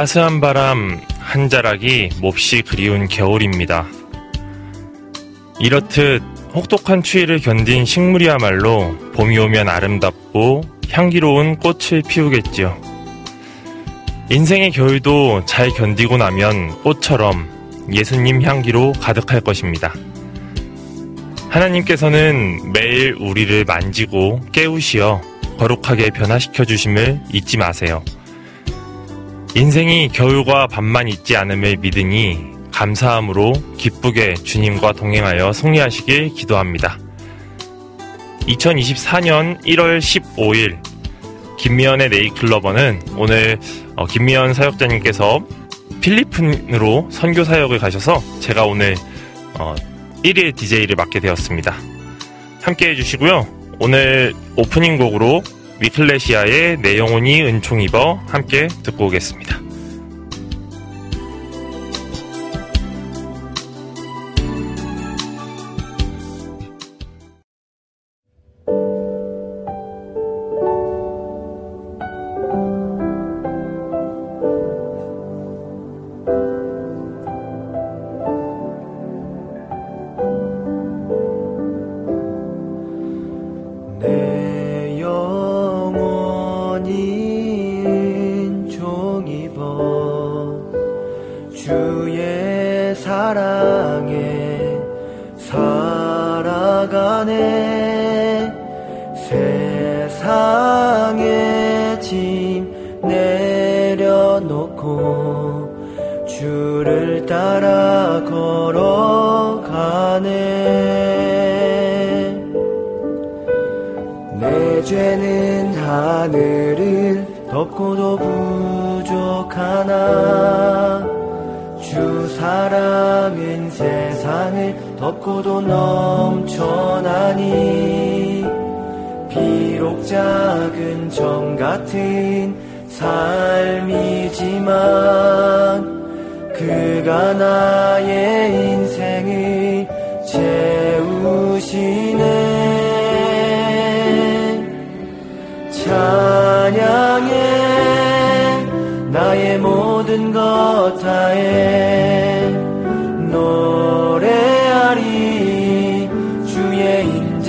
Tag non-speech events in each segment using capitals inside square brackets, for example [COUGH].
따스한 바람 한 자락이 몹시 그리운 겨울입니다. 이렇듯 혹독한 추위를 견딘 식물이야말로 봄이 오면 아름답고 향기로운 꽃을 피우겠지요. 인생의 겨울도 잘 견디고 나면 꽃처럼 예수님 향기로 가득할 것입니다. 하나님께서는 매일 우리를 만지고 깨우시어 거룩하게 변화시켜 주심을 잊지 마세요. 인생이 겨울과 밤만 있지 않음을 믿으니 감사함으로 기쁘게 주님과 동행하여 승리하시길 기도합니다. 2024년 1월 15일 김미연의 네이클러버는 오늘 어, 김미연 사역자님께서 필리핀으로 선교 사역을 가셔서 제가 오늘 어, 1일 DJ를 맡게 되었습니다. 함께 해주시고요. 오늘 오프닝 곡으로 위클레시아의 내 영혼이 은총 입어 함께 듣고 오겠습니다.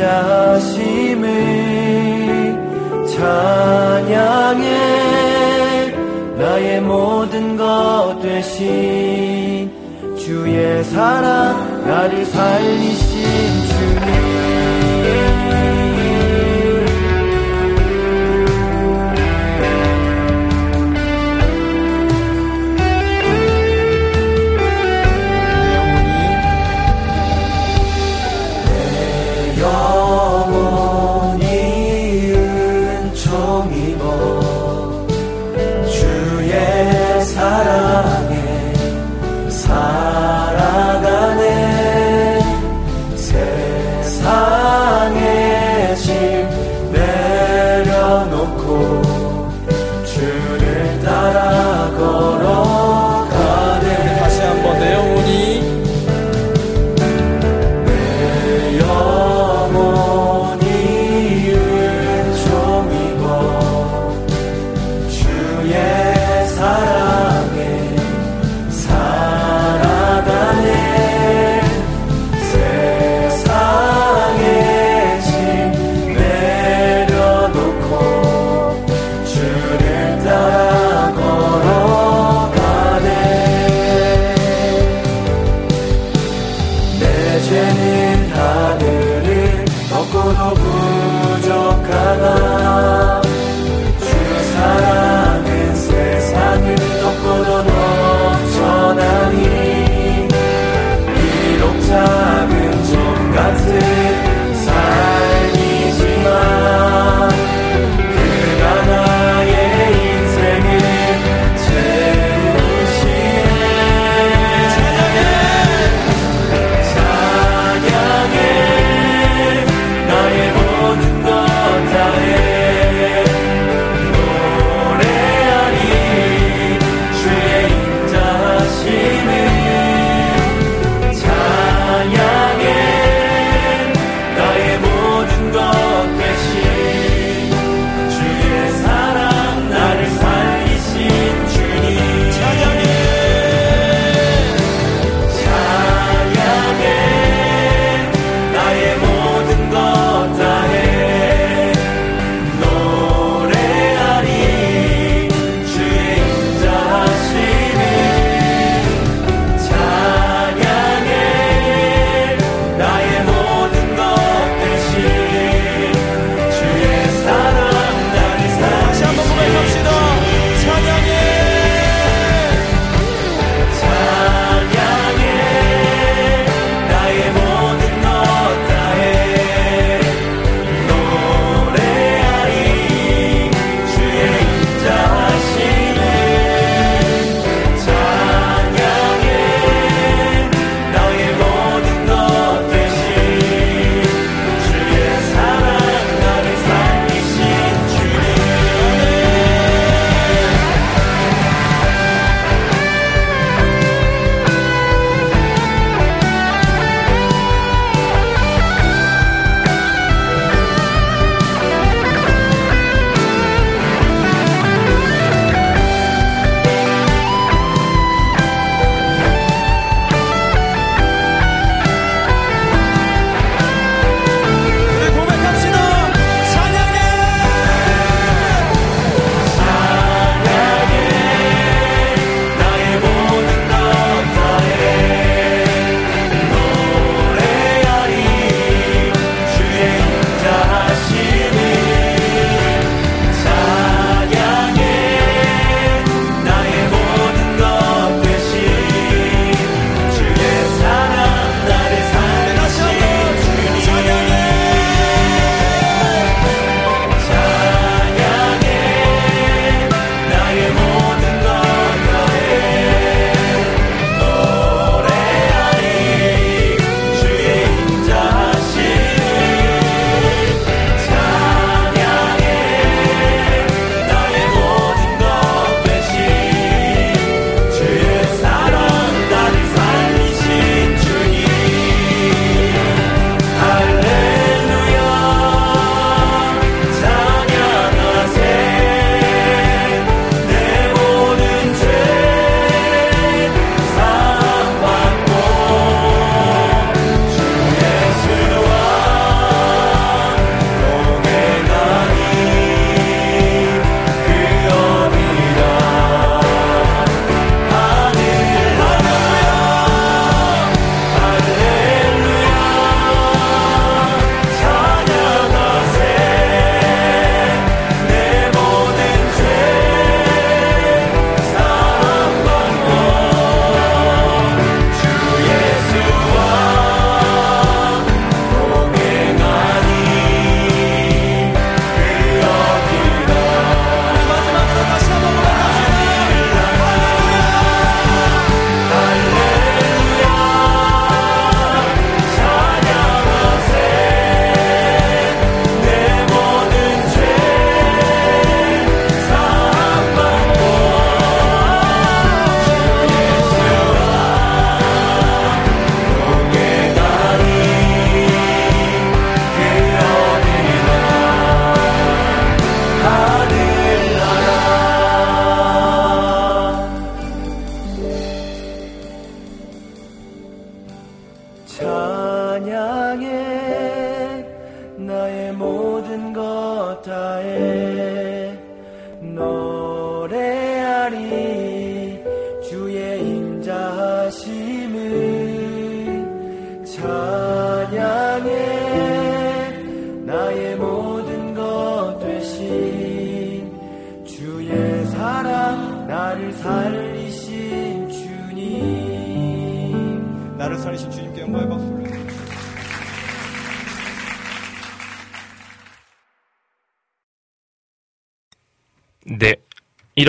자하심을 찬양해 나의 모든 것 되신 주의 사랑 나를 살리신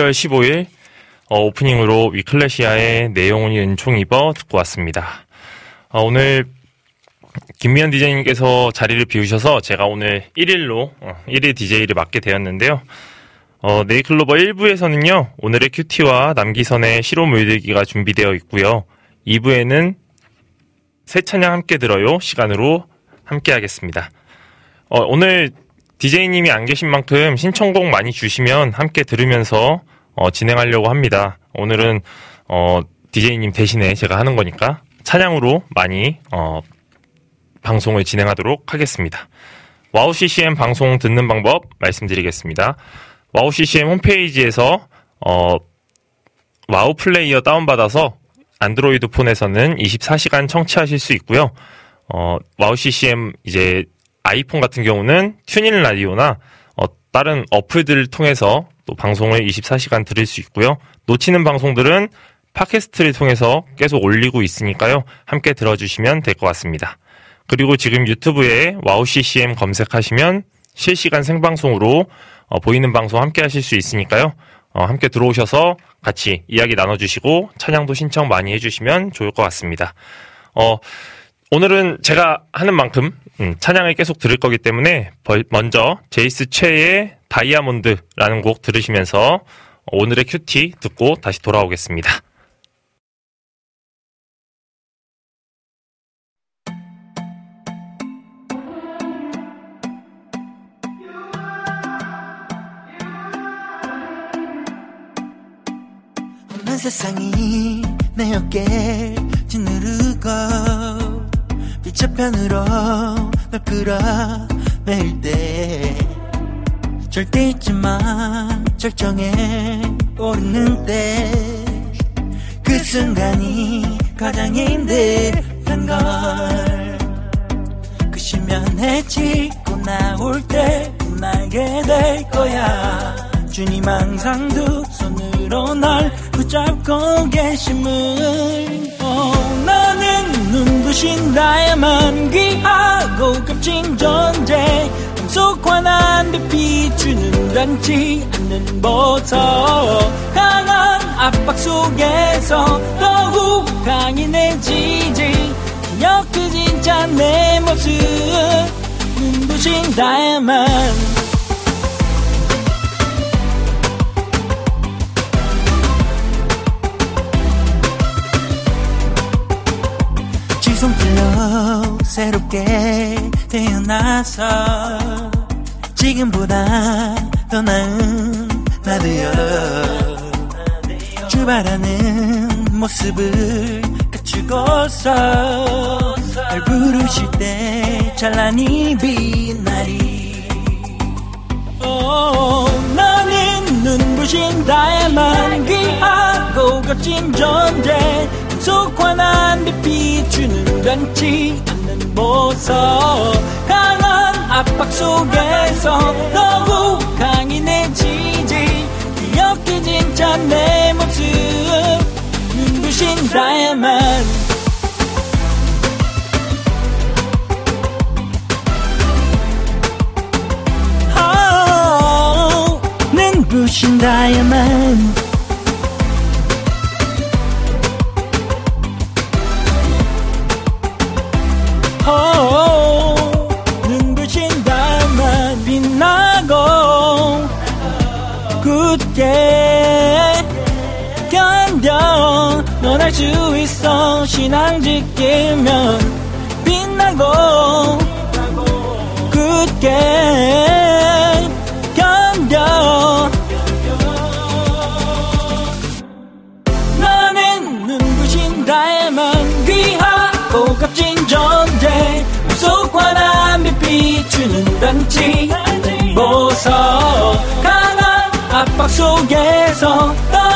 1월 15일 어, 오프닝으로 위클래시아의 내용은 은총 입어 듣고 왔습니다. 어, 오늘 김미연 디제이님께서 자리를 비우셔서 제가 오늘 1일로 어, 1일 DJ를 맡게 되었는데요. 어, 네이클로버 1부에서는요. 오늘의 큐티와 남기선의 시로 물들기가 준비되어 있고요. 2부에는 새 찬양 함께 들어요 시간으로 함께 하겠습니다. 어, 오늘 DJ님이 안 계신 만큼 신청곡 많이 주시면 함께 들으면서 어, 진행하려고 합니다. 오늘은 어, DJ님 대신에 제가 하는 거니까 찬양으로 많이 어, 방송을 진행하도록 하겠습니다. 와우 CCM 방송 듣는 방법 말씀드리겠습니다. 와우 CCM 홈페이지에서 어, 와우 플레이어 다운받아서 안드로이드 폰에서는 24시간 청취하실 수 있고요. 어, 와우 CCM 이제 아이폰 같은 경우는 TuneIn 라디오나 어, 다른 어플들을 통해서 또 방송을 24시간 들을 수 있고요. 놓치는 방송들은 팟캐스트를 통해서 계속 올리고 있으니까요. 함께 들어주시면 될 것 같습니다. 그리고 지금 유튜브에 와우 CCM 검색하시면 실시간 생방송으로 어, 보이는 방송 함께 하실 수 있으니까요. 어, 함께 들어오셔서 같이 이야기 나눠주시고 찬양도 신청 많이 해주시면 좋을 것 같습니다. 어, 오늘은 제가 하는 만큼 음, 찬양을 계속 들을 거기 때문에 벌- 먼저 제이스 최의 다이아몬드라는 곡 들으시면서 오늘의 큐티 듣고 다시 돌아오겠습니다. 온 세상이 내 어깨 짓누르고 빛저편으로 널 끌어내릴 때 절대 마 절정에 오르는 때그 순간이 가장 힘든 걸그 시면에 짚고 나올 때 날게 될 거야. 주님 항상 두 손 으로 날 붙잡고 계심을. 어, 나는 눈부신 다야만 귀하고 값진 존재. 금속 환한 빛 비추는 닿지 않는 보석. 강한 압박 속에서 더욱 강인해지지 기억 그 진짜 내 모습. 눈부신 다야만 지성들로 새롭게 태어나서 지금보다 더 나은 나 되어 출발하는 모습을 갖추고서 날 부르실 때 찬란히 빛나리. 오, 나는 눈부신 다야만 귀하고 값진 존재 속 환한 빛 비추는 닿지 않는 보석 강한 압박 속에서 더욱 강인해지지. 기억해 진짜 내 모습. 눈부신 다야만 아, 눈부신 다이아몬드 수 있어. 신앙 지키면 빛나고 굳게 견뎌. 나는 눈부신 다이아몬드 귀하고 값진 존재 무속환한 빛 비추는 단지. 보석 강한 압박 속에서 더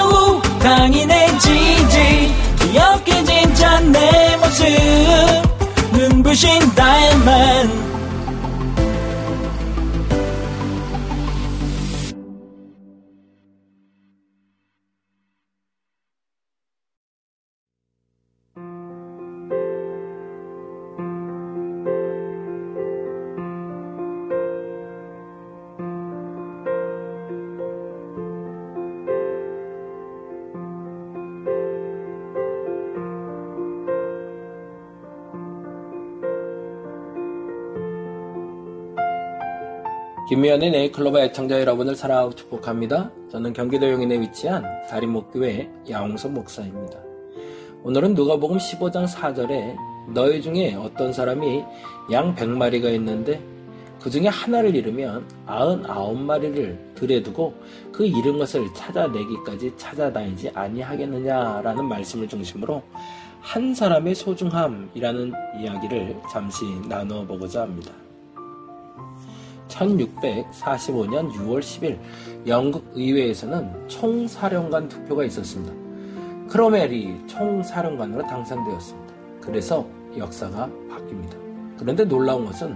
연의 네이클로버 애청자 여러분을 사랑하고 축복합니다. 저는 경기도 용인에 위치한 다림목교회 야홍석 목사입니다. 오늘은 누가복음 15장 4절에 너희 중에 어떤 사람이 양 100마리가 있는데 그 중에 하나를 잃으면 99마리를 들에 두고 그 잃은 것을 찾아내기까지 찾아다니지 아니하겠느냐라는 말씀을 중심으로 한 사람의 소중함이라는 이야기를 잠시 나누어 보고자 합니다. 1645년 6월 10일 영국 의회에서는 총사령관 투표가 있었습니다. 크로멜이 총사령관으로 당선되었습니다. 그래서 역사가 바뀝니다. 그런데 놀라운 것은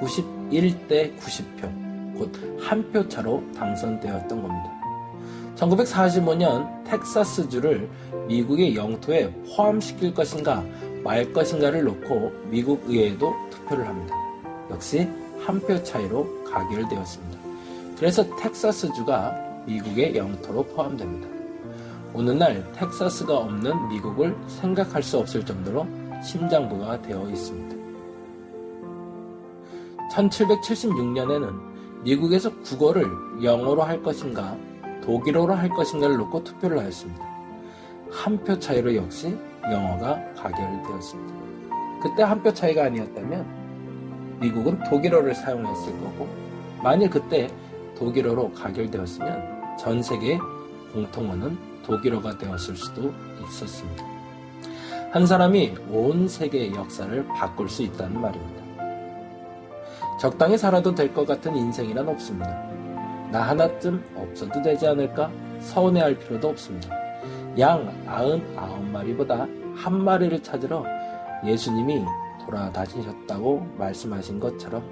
91대 90표, 곧 한 표 차로 당선되었던 겁니다. 1945년 텍사스주를 미국의 영토에 포함시킬 것인가 말 것인가를 놓고 미국 의회에도 투표를 합니다. 역시 한 표 차이로 가결되었습니다. 그래서 텍사스주가 미국의 영토로 포함됩니다. 오늘날 텍사스가 없는 미국을 생각할 수 없을 정도로 심장부가 되어 있습니다. 1776년에는 미국에서 국어를 영어로 할 것인가 독일어로 할 것인가를 놓고 투표를 하였습니다. 한 표 차이로 역시 영어가 가결되었습니다. 그때 한 표 차이가 아니었다면 미국은 독일어를 사용했을 거고 만일 그때 독일어로 가결되었으면 전 세계 공통어는 독일어가 되었을 수도 있었습니다. 한 사람이 온 세계의 역사를 바꿀 수 있다는 말입니다. 적당히 살아도 될 것 같은 인생이란 없습니다. 나 하나쯤 없어도 되지 않을까? 서운해할 필요도 없습니다. 양 99마리보다 한 마리를 찾으러 예수님이 돌아다니셨다고 말씀하신 것처럼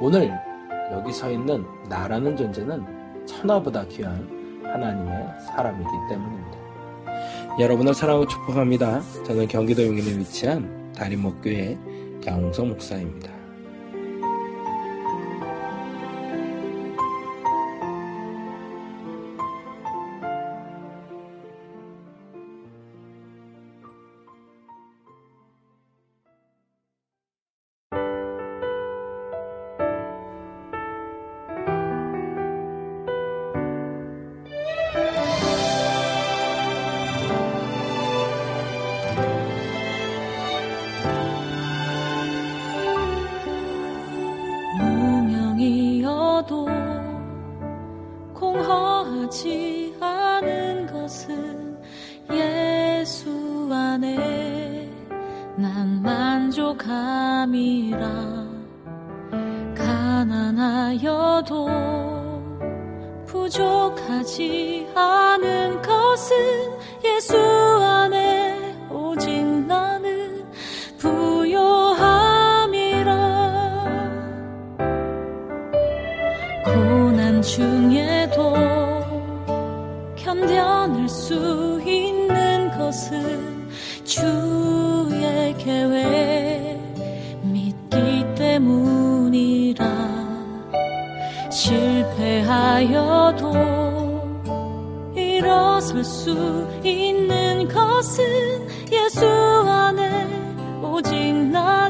오늘 여기 서 있는 나라는 존재는 천하보다 귀한 하나님의 사람이기 때문입니다. 여러분을 사랑하고 축복합니다. 저는 경기도 용인에 위치한 다림목교회 양홍석 목사입니다. 만족함이라 가난하여도 부족하지 않은 것은 예수 안에 하여도 일어설 수 있는 것은 예수 안에 오직 나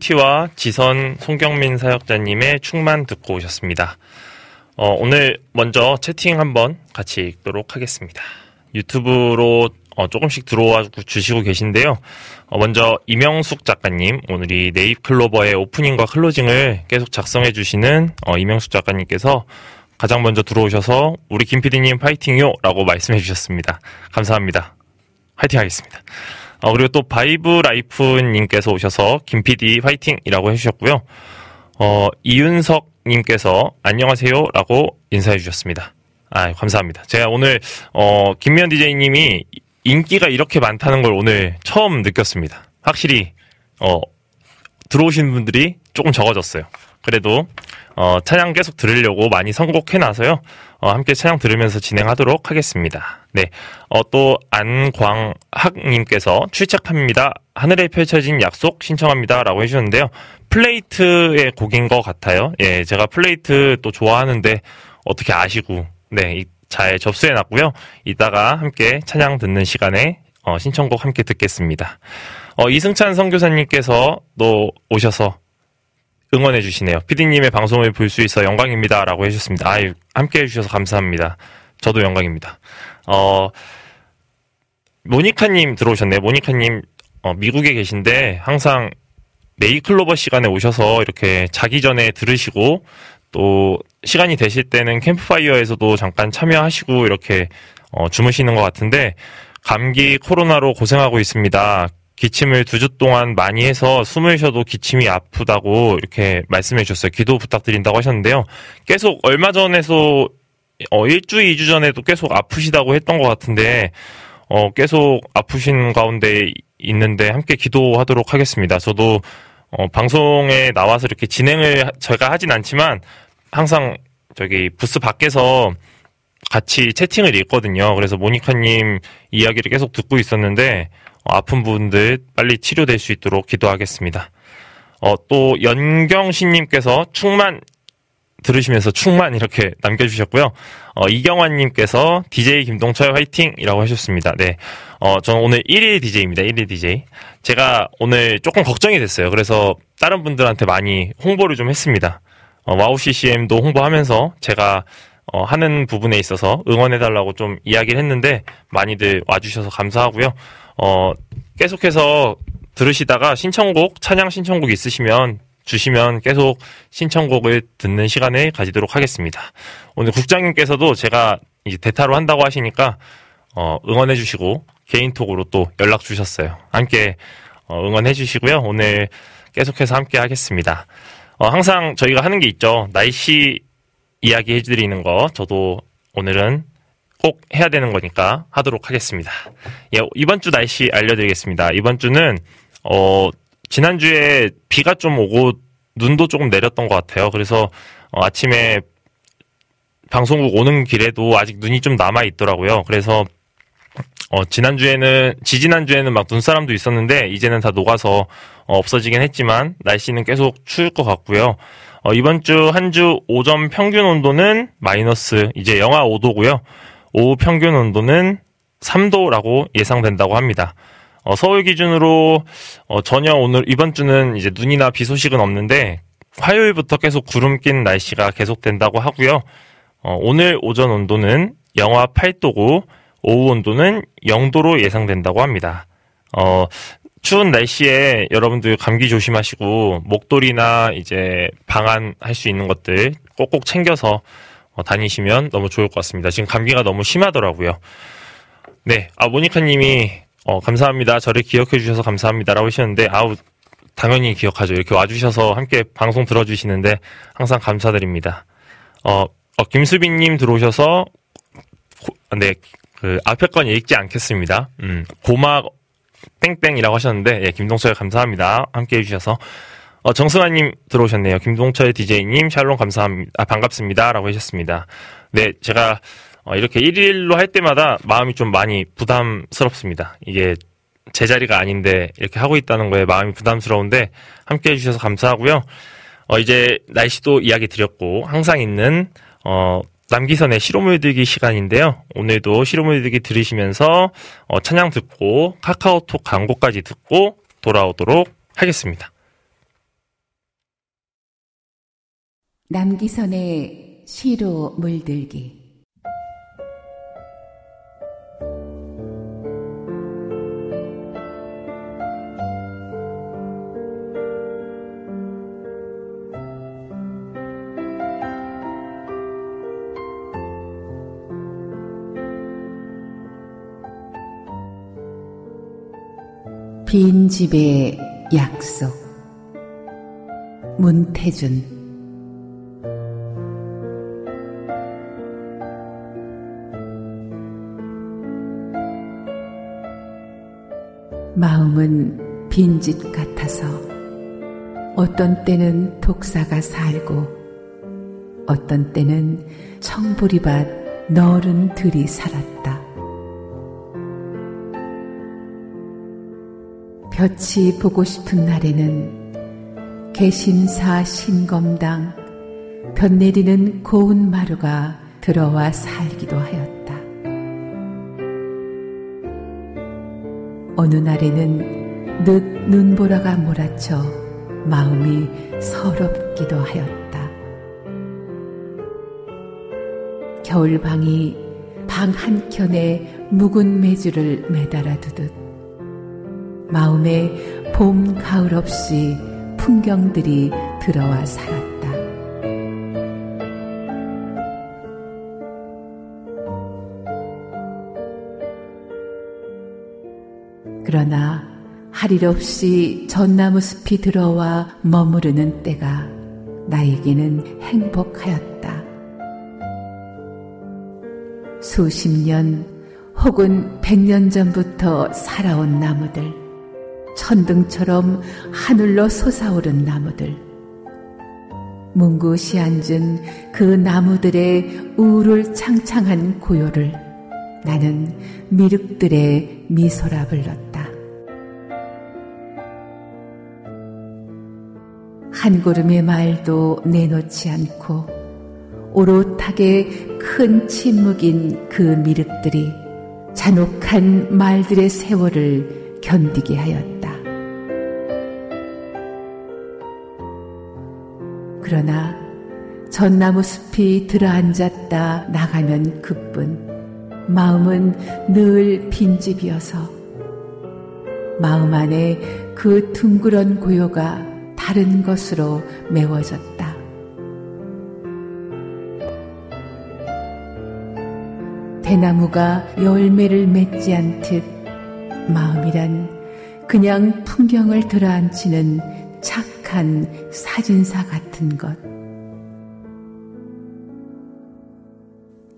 큐티와 지선 송경민 사역자님의 충만 듣고 오셨습니다. 어, 오늘 먼저 채팅 한번 같이 읽도록 하겠습니다. 유튜브로 어, 조금씩 들어와 주시고 계신데요. 어, 먼저 이명숙 작가님, 오늘이 네잎클로버의 오프닝과 클로징을 계속 작성해 주시는 어, 이명숙 작가님께서 가장 먼저 들어오셔서 우리 김PD님 파이팅요! 라고 말씀해 주셨습니다. 감사합니다. 파이팅 하겠습니다. 어, 그리고 또 바이브 라이프님께서 오셔서 김PD 화이팅이라고 해주셨고요. 어, 이윤석님께서 안녕하세요 라고 인사해 주셨습니다. 아, 감사합니다. 제가 오늘, 어, 김미현 DJ님이 인기가 이렇게 많다는 걸 오늘 처음 느꼈습니다. 확실히, 어, 들어오신 분들이 조금 적어졌어요. 그래도, 어, 찬양 계속 들으려고 많이 선곡해 놔서요. 어, 함께 찬양 들으면서 진행하도록 하겠습니다. 네. 어, 또, 안광학님께서 출첵합니다. 하늘에 펼쳐진 약속 신청합니다. 라고 해주셨는데요. 플레이트의 곡인 것 같아요. 예, 제가 플레이트 또 좋아하는데 어떻게 아시고, 네, 이- 잘 접수해 놨고요. 이따가 함께 찬양 듣는 시간에 어, 신청곡 함께 듣겠습니다. 어, 이승찬 선교사님께서 또 오셔서 응원해 주시네요. 피디님의 방송을 볼 수 있어 영광입니다. 라고 해주셨습니다. 아유, 함께 해주셔서 감사합니다. 저도 영광입니다. 어, 모니카님 들어오셨네요. 모니카님, 어, 미국에 계신데 항상 네이클로버 시간에 오셔서 이렇게 자기 전에 들으시고 또 시간이 되실 때는 캠프파이어에서도 잠깐 참여하시고 이렇게 어, 주무시는 것 같은데 감기 코로나로 고생하고 있습니다. 기침을 두 주 동안 많이 해서 숨을 쉬어도 기침이 아프다고 이렇게 말씀해 주셨어요. 기도 부탁드린다고 하셨는데요. 계속 얼마 전에서 어, 일주, 이주 전에도 계속 아프시다고 했던 것 같은데 어, 계속 아프신 가운데 있는데 함께 기도하도록 하겠습니다. 저도 어, 방송에 나와서 이렇게 진행을 하- 제가 하진 않지만 항상 저기 부스 밖에서 같이 채팅을 읽거든요. 그래서 모니카님 이야기를 계속 듣고 있었는데 어, 아픈 분들 빨리 치료될 수 있도록 기도하겠습니다. 어, 또 연경신님께서 충만 들으시면서 충만 이렇게 남겨주셨고요. 어, 이경환님께서 DJ 김동철 화이팅이라고 하셨습니다. 네, 어, 저는 오늘 1일 DJ입니다. 1일 DJ. 제가 오늘 조금 걱정이 됐어요. 그래서 다른 분들한테 많이 홍보를 좀 했습니다. 어, 와우 CCM도 홍보하면서 제가 어, 하는 부분에 있어서 응원해달라고 좀 이야기를 했는데 많이들 와주셔서 감사하고요. 어, 계속해서 들으시다가 신청곡, 찬양 신청곡 있으시면 주시면 계속 신청곡을 듣는 시간을 가지도록 하겠습니다. 오늘 국장님께서도 제가 이제 대타로 한다고 하시니까 어, 응원해 주시고 개인톡으로 또 연락 주셨어요. 함께 어, 응원해 주시고요. 오늘 계속해서 함께 하겠습니다. 어, 항상 저희가 하는 게 있죠. 날씨 이야기 해드리는 거 저도 오늘은 꼭 해야 되는 거니까 하도록 하겠습니다. 예, 이번 주 날씨 알려드리겠습니다. 이번 주는 어, 지난주에 비가 좀 오고 눈도 조금 내렸던 것 같아요. 그래서 어, 아침에 방송국 오는 길에도 아직 눈이 좀 남아 있더라고요. 그래서 어, 지난주에는, 지지난주에는 막 눈사람도 있었는데, 이제는 다 녹아서, 어, 없어지긴 했지만, 날씨는 계속 추울 것 같고요. 어, 이번 주 한 주 오전 평균 온도는 마이너스, 이제 영하 5도고요. 오후 평균 온도는 3도라고 예상된다고 합니다. 어, 서울 기준으로, 어, 전혀 오늘, 이번 주는 이제 눈이나 비 소식은 없는데, 화요일부터 계속 구름 낀 날씨가 계속된다고 하고요. 어, 오늘 오전 온도는 영하 8도고, 오후 온도는 0도로 예상된다고 합니다. 어, 추운 날씨에 여러분들 감기 조심하시고 목도리나 이제 방한할 수 있는 것들 꼭꼭 챙겨서 어, 다니시면 너무 좋을 것 같습니다. 지금 감기가 너무 심하더라고요. 네, 아 모니카님이 어, 감사합니다. 저를 기억해 주셔서 감사합니다라고 하셨는데 아우 당연히 기억하죠. 이렇게 와주셔서 함께 방송 들어주시는데 항상 감사드립니다. 어, 어, 김수빈님 들어오셔서 고- 네, 그 앞에 건 읽지 않겠습니다. 음, 고막 땡땡이라고 하셨는데 예, 김동철 감사합니다. 함께 해주셔서 어, 정승환님 들어오셨네요. 김동철 DJ님 샬롬 감사합니다. 아, 반갑습니다 라고 하셨습니다. 네, 제가 어, 이렇게 1일로 할 때마다 마음이 좀 많이 부담스럽습니다. 이게 제 자리가 아닌데 이렇게 하고 있다는 거에 마음이 부담스러운데 함께 해주셔서 감사하고요. 어, 이제 날씨도 이야기 드렸고 항상 있는 어, 남기선의 시로물 들기 시간인데요. 오늘도 시로물 들기 들으시면서 어, 찬양 듣고 카카오톡 광고까지 듣고 돌아오도록 하겠습니다. 남기선의 시로 물들기. 빈 집의 약속. 문태준 마음은 빈집 같아서 어떤 때는 독사가 살고 어떤 때는 청보리밭 너른 들이 살았다. 볕이 보고 싶은 날에는 개신사 신검당 볕 내리는 고운 마루가 들어와 살기도 하였다. 어느 날에는 늦 눈보라가 몰아쳐 마음이 서럽기도 하였다. 겨울방이 방 한켠에 묵은 매주를 매달아 두듯 마음에 봄, 가을 없이 풍경들이 들어와 살았 그러나 할 일 없이 전나무 숲이 들어와 머무르는 때가 나에게는 행복하였다. 수십 년 혹은 백 년 전부터 살아온 나무들, 천등처럼 하늘로 솟아오른 나무들, 문구시 앉은 그 나무들의 우울 창창한 고요를 나는 미륵들의 미소라 불렀다. 한 걸음의 말도 내놓지 않고 오롯하게 큰 침묵인 그 미륵들이 잔혹한 말들의 세월을 견디게 하였다. 그러나 전나무 숲이 들어앉았다 나가면 그뿐 마음은 늘 빈집이어서 마음 안에 그 둥그런 고요가 다른 것으로 메워졌다. 대나무가 열매를 맺지 않듯 마음이란 그냥 풍경을 들어앉히는 착한 사진사 같은 것.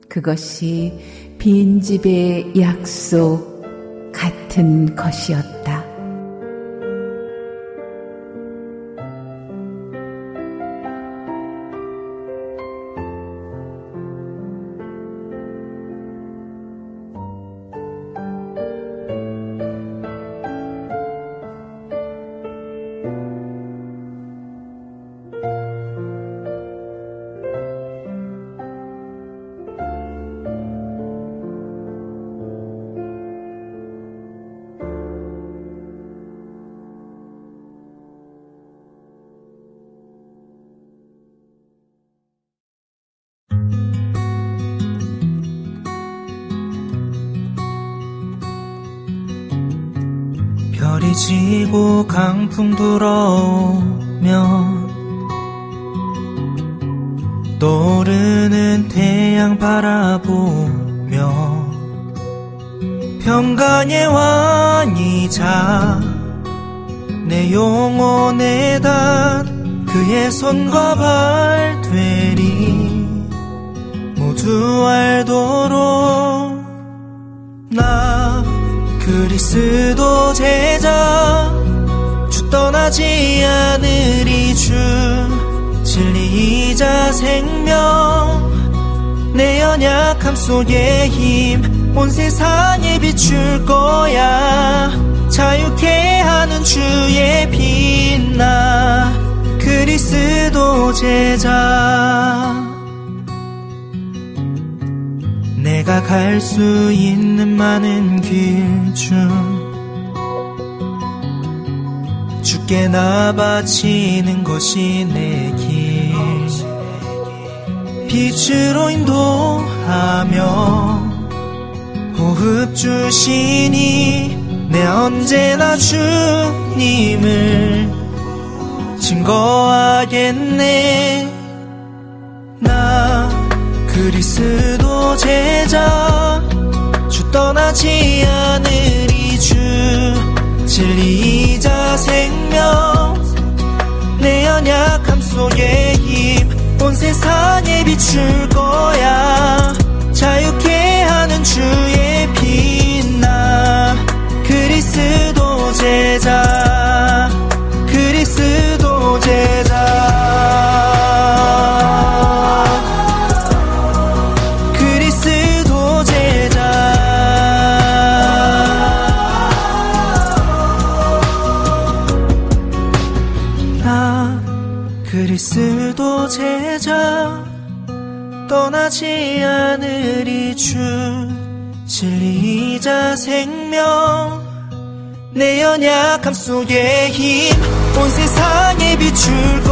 그것이 빈집의 약속 같은 것이었다. 강풍 불어오면 떠오르는 태양 바라보며 평강의 왕이 자 내 영혼의 단 그의 손과 발 속에 힘온 세상에 비출 거야. 자유케 하는 주의 빛나 그리스도 제자. 내가 갈 수 있는 많은 길 중 주께 나 바치는 것이 내 길. 빛으로 인도 하며 호흡 주시니 내 언제나 주님을 증거하겠네. 나 그리스도 제자 주 떠나지 않으리 주 진리이자 생명 내 연약함 속에 힘 온 세상에 비출 거야. 자유케 하는 주의 빛나. 그리스도 제자 떠나지 않으리 주. 진리이자 생명. 내 연약함 속에 힘. 온 세상에 비출 거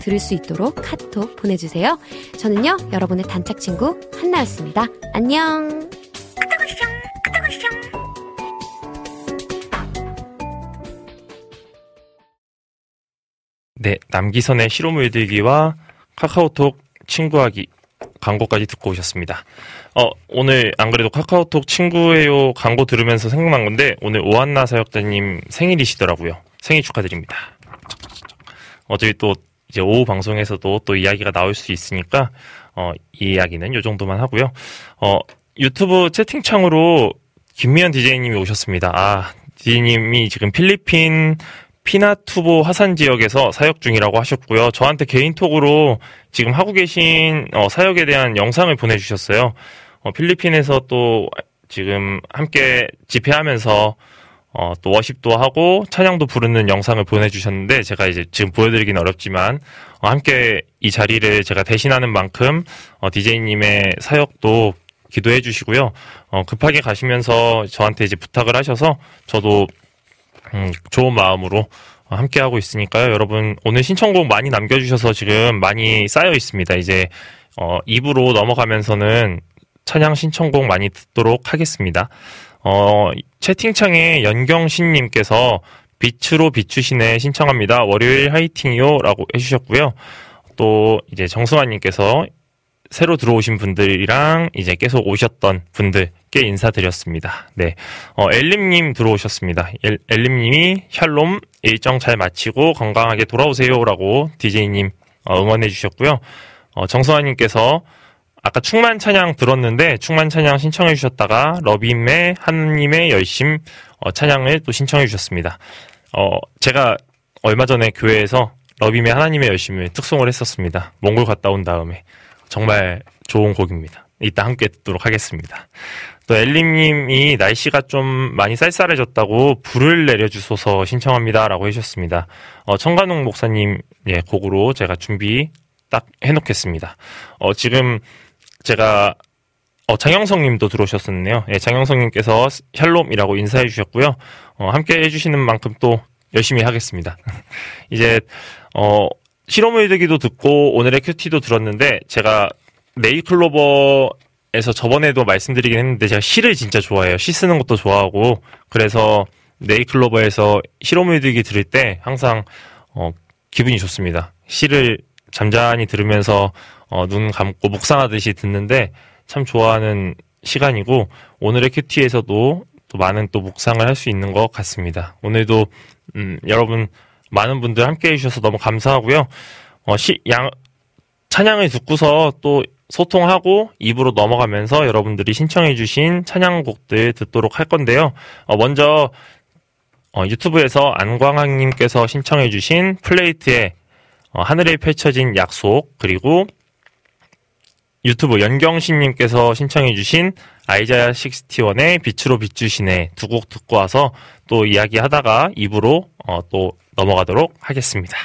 들을 수 있도록 카톡 보내주세요. 저는요 여러분의 단짝 친구 한나였습니다. 안녕. 네, 남기선의 시로물 들기와 카카오톡 친구하기 광고까지 듣고 오셨습니다. 어, 오늘 안 그래도 카카오톡 친구예요 광고 들으면서 생각난 건데 오늘 오한나 사역자님 생일이시더라고요. 생일 축하드립니다. 어차피 또 이제 오후 방송에서도 또 이야기가 나올 수 있으니까 어, 이 이야기는 요 정도만 하고요. 어, 유튜브 채팅창으로 김미연 DJ님이 오셨습니다. 아, DJ님이 지금 필리핀 피나투보 화산 지역에서 사역 중이라고 하셨고요. 저한테 개인톡으로 지금 하고 계신 어, 사역에 대한 영상을 보내주셨어요. 어, 필리핀에서 또 지금 함께 집회하면서 어, 또 워십도 하고 찬양도 부르는 영상을 보내주셨는데 제가 이제 지금 보여드리기는 어렵지만 어, 함께 이 자리를 제가 대신하는 만큼 어, DJ님의 사역도 기도해 주시고요. 어, 급하게 가시면서 저한테 이제 부탁을 하셔서 저도 음, 좋은 마음으로 함께 하고 있으니까요. 여러분 오늘 신청곡 많이 남겨주셔서 지금 많이 쌓여 있습니다. 이제 어, 2부로 넘어가면서는 찬양 신청곡 많이 듣도록 하겠습니다. 어, 채팅창에 연경신님께서 빛으로 비추시네 신청합니다. 월요일 화이팅요 라고 해주셨고요. 또 이제 정승환님께서 새로 들어오신 분들이랑 이제 계속 오셨던 분들께 인사드렸습니다. 네. 어, 엘림님 들어오셨습니다. 엘, 엘림님이 샬롬 일정 잘 마치고 건강하게 돌아오세요라고 DJ님 어, 응원해 주셨고요. 어, 정성환님께서 아까 충만 찬양 들었는데 충만 찬양 신청해 주셨다가 러빔의 하느님의 열심 어, 찬양을 또 신청해 주셨습니다. 어, 제가 얼마 전에 교회에서 러빔의 하나님의 열심을 특송을 했었습니다. 몽골 갔다 온 다음에 정말 좋은 곡입니다. 이따 함께 듣도록 하겠습니다. 또 엘림님이 날씨가 좀 많이 쌀쌀해졌다고 불을 내려주소서 신청합니다라고 해주셨습니다. 어, 청간웅 목사님 예, 곡으로 제가 준비 딱 해놓겠습니다. 어, 지금 제가 어, 장영성 님도 들어오셨었네요. 예, 장영성 님께서 샬롬이라고 인사해 주셨고요. 어, 함께 해주시는 만큼 또 열심히 하겠습니다. [LAUGHS] 이제, 어, 실험의드기도 듣고 오늘의 큐티도 들었는데 제가 네이클로버에서 저번에도 말씀드리긴 했는데 제가 시를 진짜 좋아해요. 시 쓰는 것도 좋아하고 그래서 네이클로버에서 실험의드기 들을 때 항상 어, 기분이 좋습니다. 시를 잠잠히 들으면서 어, 눈 감고 묵상하듯이 듣는데 참 좋아하는 시간이고 오늘의 큐티에서도 또 많은 또 묵상을 할 수 있는 것 같습니다. 오늘도 음, 여러분 많은 분들 함께 해주셔서 너무 감사하고요. 어, 시, 양, 찬양을 듣고서 또 소통하고 입으로 넘어가면서 여러분들이 신청해주신 찬양곡들 듣도록 할 건데요. 어, 먼저 어, 유튜브에서 안광학님께서 신청해주신 플레이트의 어, 하늘에 펼쳐진 약속 그리고 유튜브 연경신님께서 신청해주신 아이자야 61의 빛으로 비추시네 두 곡 듣고 와서 또 이야기하다가 입으로 어, 또 넘어가도록 하겠습니다.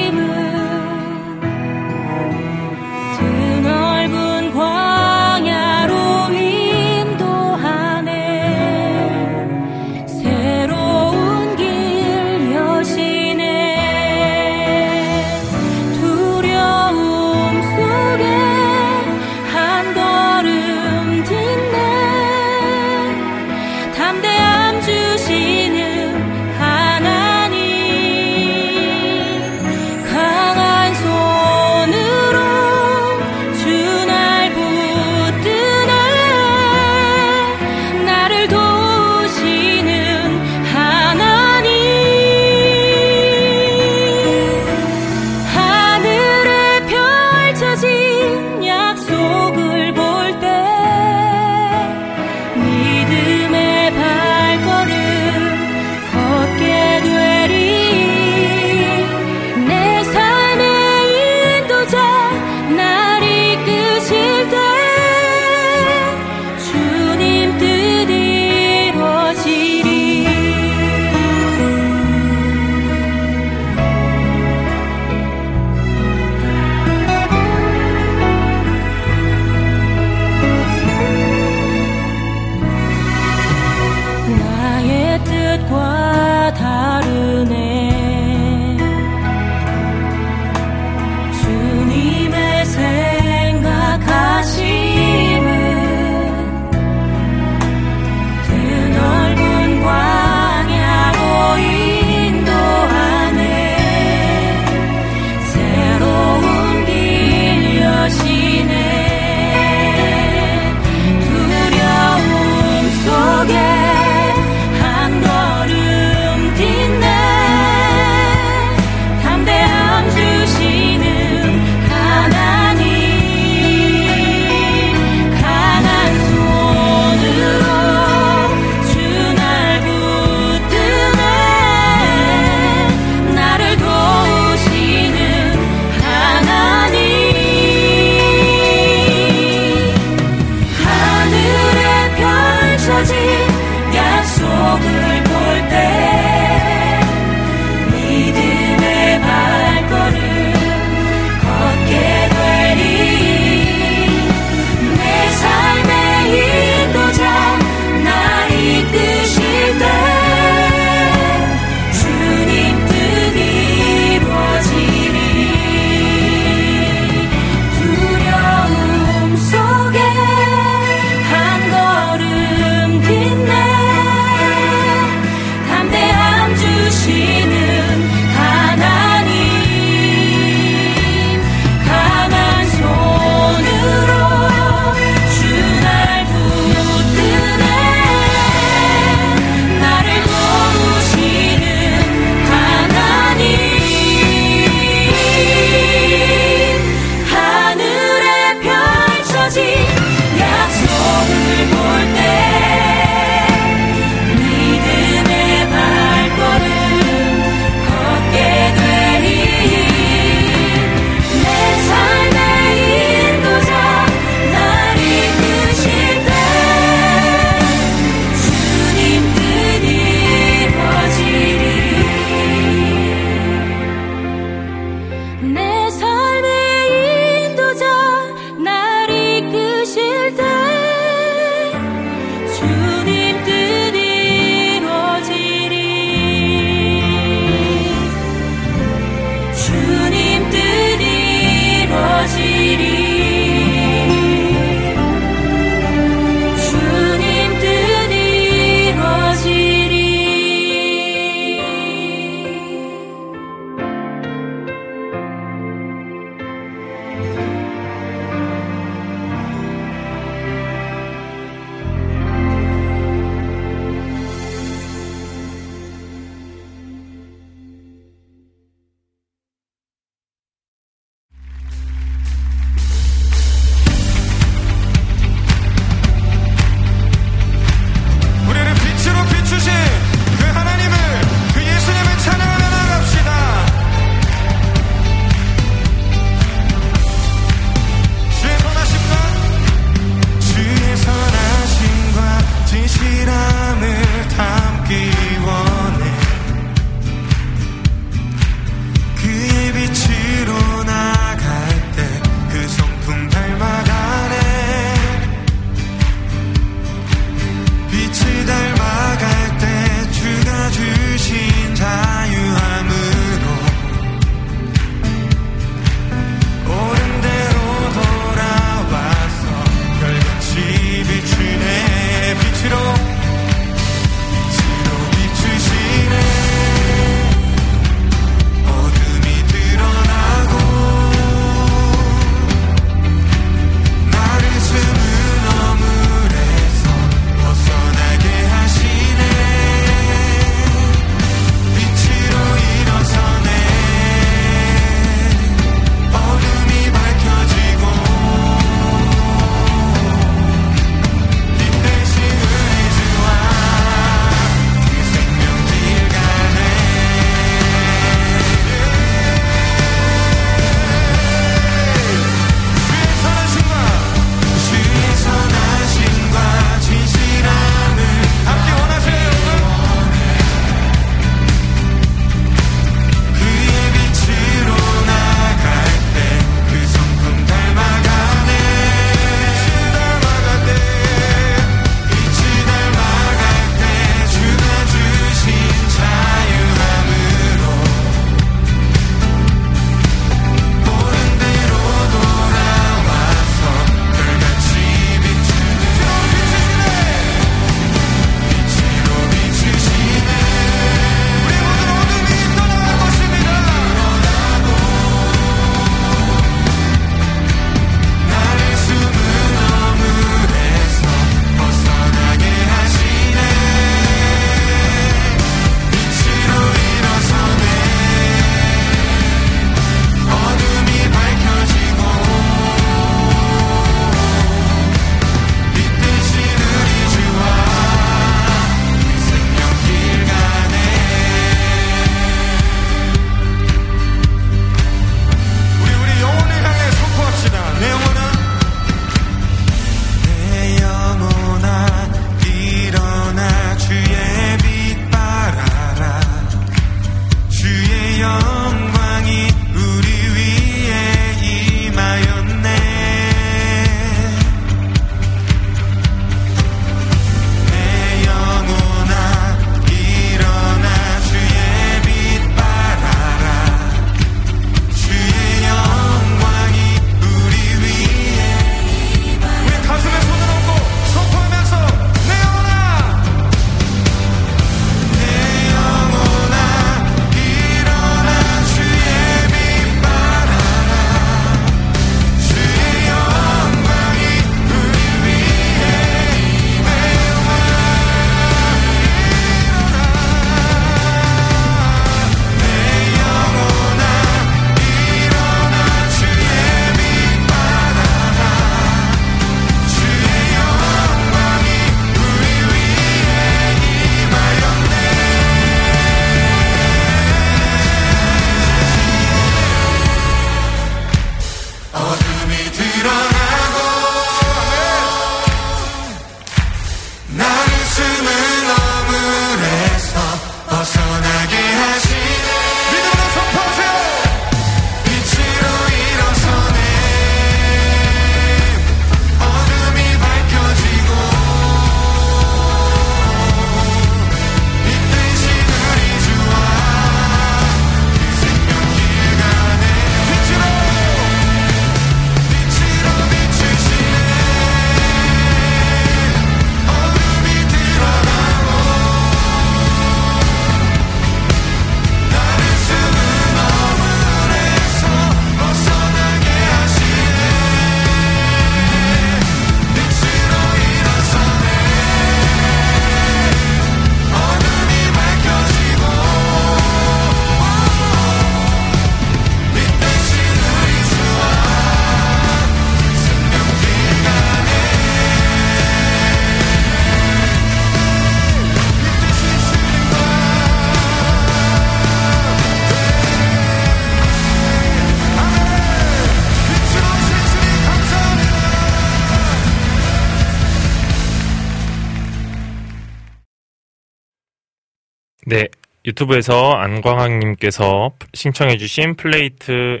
유튜브에서 안광학님께서 신청해주신 플레이트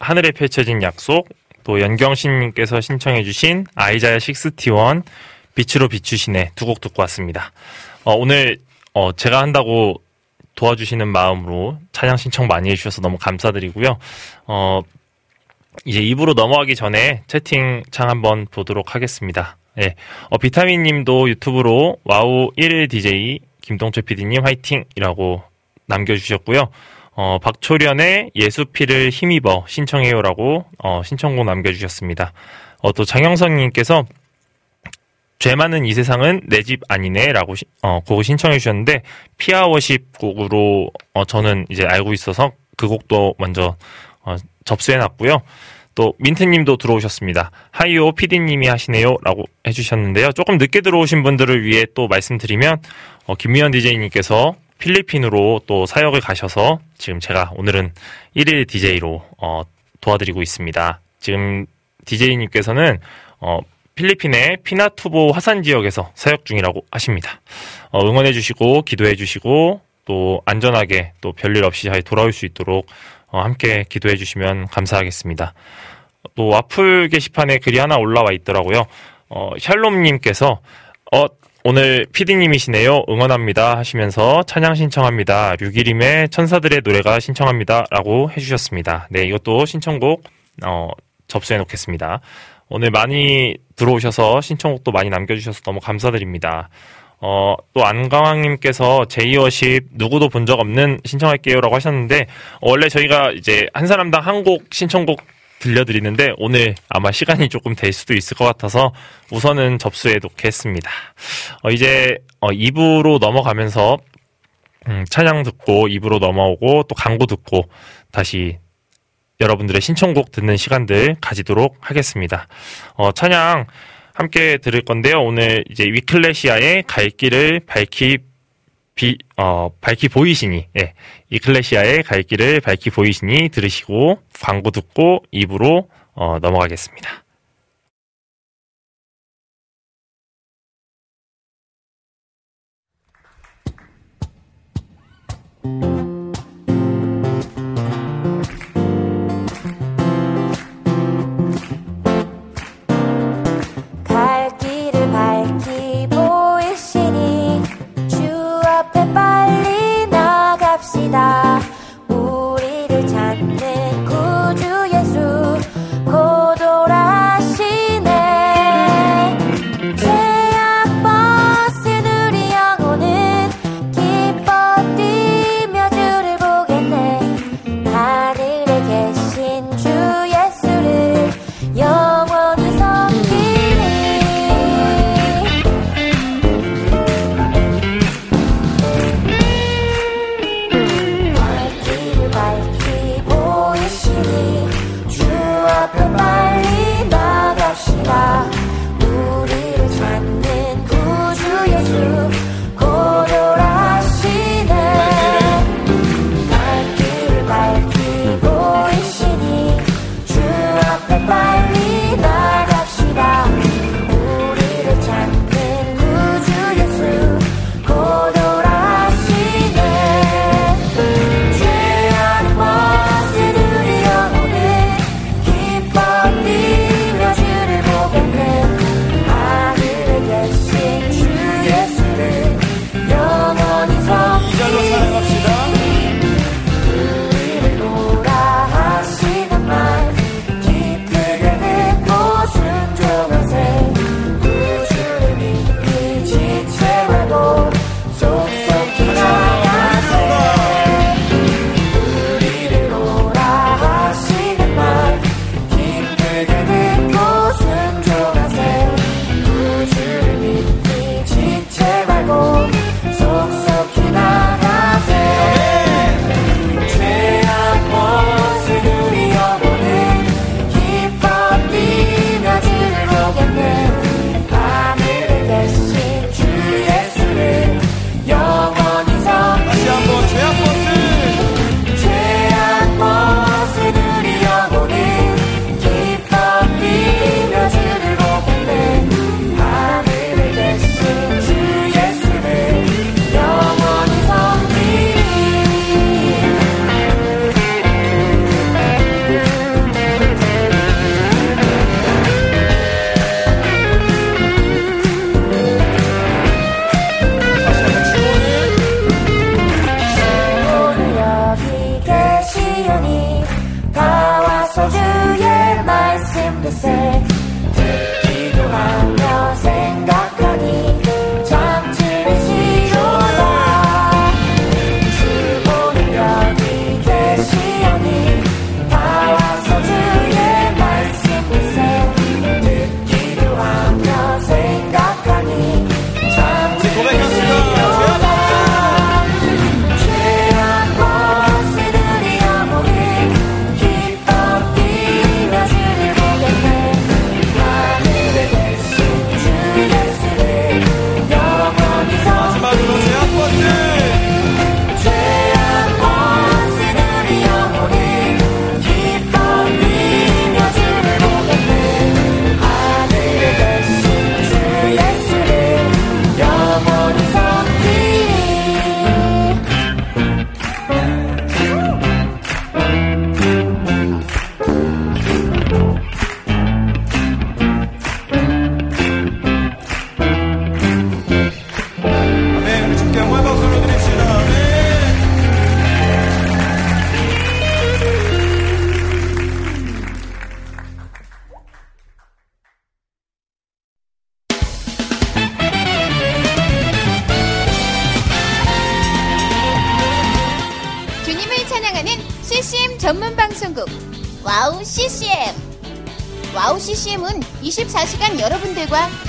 하늘에 펼쳐진 약속, 또 연경신님께서 신청해주신 아이자야 61 빛으로 비추시네 두 곡 듣고 왔습니다. 어, 오늘 어, 제가 한다고 도와주시는 마음으로 찬양 신청 많이 해주셔서 너무 감사드리고요. 어, 이제 2부로 넘어가기 전에 채팅창 한번 보도록 하겠습니다. 예. 어, 비타민 님도 유튜브로 와우 1일 DJ 김동철 PD님 화이팅이라고 남겨주셨고요. 어, 박초련의 예수피를 힘입어 신청해요라고 어, 신청곡 남겨주셨습니다. 어, 또 장영선님께서 죄 많은 이 세상은 내 집 아니네라고 시- 어, 곡을 신청해 주셨는데 피아워십 곡으로 어, 저는 이제 알고 있어서 그 곡도 먼저 어, 접수해 놨고요. 또 민트님도 들어오셨습니다. 하이오 피디님이 하시네요라고 해주셨는데요. 조금 늦게 들어오신 분들을 위해 또 말씀드리면 어, 김미연 DJ님께서 필리핀으로 또 사역을 가셔서 지금 제가 오늘은 1일 DJ로 어, 도와드리고 있습니다. 지금 DJ님께서는 어, 필리핀의 피나투보 화산 지역에서 사역 중이라고 하십니다. 어, 응원해 주시고 기도해 주시고 또 안전하게 또 별일 없이 잘 돌아올 수 있도록 어, 함께 기도해 주시면 감사하겠습니다. 또 와플 게시판에 글이 하나 올라와 있더라고요. 어, 샬롬님께서 어, 오늘 피디님이시네요. 응원합니다. 하시면서 찬양 신청합니다. 류기림의 천사들의 노래가 신청합니다. 라고 해주셨습니다. 네, 이것도 신청곡, 어, 접수해 놓겠습니다. 오늘 많이 들어오셔서 신청곡도 많이 남겨주셔서 너무 감사드립니다. 어, 또 안강왕님께서 제이워십 누구도 본 적 없는 신청할게요라고 하셨는데 어, 원래 저희가 이제 한 사람당 한 곡 신청곡 들려드리는데 오늘 아마 시간이 조금 될 수도 있을 것 같아서 우선은 접수해 놓겠습니다. 어, 이제 어, 2부로 넘어가면서 음, 찬양 듣고 2부로 넘어오고 또 광고 듣고 다시 여러분들의 신청곡 듣는 시간들 가지도록 하겠습니다. 어, 찬양 함께 들을 건데요. 오늘 이제 위클레시아의 갈 길을 밝히 비, 어, 밝히 보이시니, 예. 이클레시아의 갈 길을 밝히 보이시니 들으시고 광고 듣고 입으로 어, 넘어가겠습니다.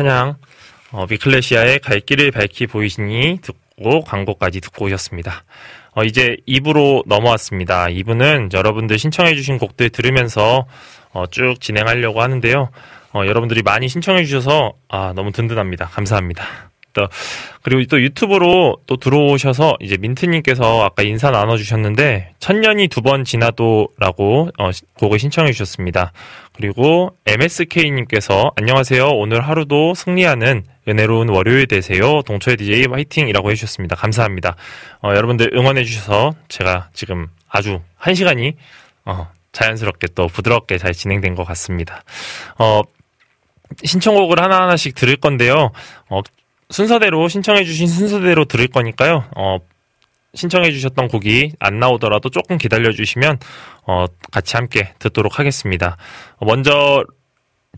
찬양 어, 비클레시아의 갈 길을 밝히 보이시니 듣고 광고까지 듣고 오셨습니다. 어, 이제 2부로 넘어왔습니다. 2부는 여러분들 신청해주신 곡들 들으면서 어, 쭉 진행하려고 하는데요. 어, 여러분들이 많이 신청해주셔서 아, 너무 든든합니다. 감사합니다. 또 그리고 또 유튜브로 또 들어오셔서 이제 민트님께서 아까 인사 나눠주셨는데 천년이 두 번 지나도라고 어, 시- 곡을 신청해 주셨습니다. 그리고 MSK님께서 안녕하세요. 오늘 하루도 승리하는 은혜로운 월요일 되세요. 동초의 DJ 화이팅이라고 해주셨습니다. 감사합니다. 어, 여러분들 응원해 주셔서 제가 지금 아주 한 시간이 어, 자연스럽게 또 부드럽게 잘 진행된 것 같습니다. 어, 신청곡을 하나하나씩 들을 건데요. 어, 순서대로 신청해주신 순서대로 들을 거니까요. 어, 신청해주셨던 곡이 안 나오더라도 조금 기다려주시면 어, 같이 함께 듣도록 하겠습니다. 어, 먼저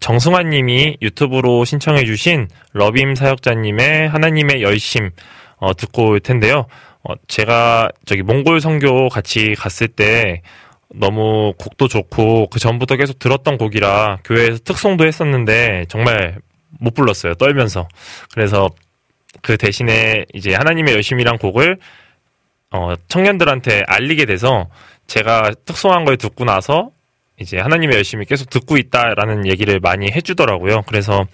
정승환 님이 유튜브로 신청해 주신 러빔 사역자님의 하나님의 열심 어, 듣고 올 텐데요. 어, 제가 저기 몽골 선교 같이 갔을 때 너무 곡도 좋고 그 전부터 계속 들었던 곡이라 교회에서 특송도 했었는데 정말 못 불렀어요. 떨면서. 그래서 그 대신에 이제 하나님의 열심이란 곡을 어, 청년들한테 알리게 돼서 제가 특송한 걸 듣고 나서 이제 하나님의 열심히 계속 듣고 있다라는 얘기를 많이 해주더라고요. 그래서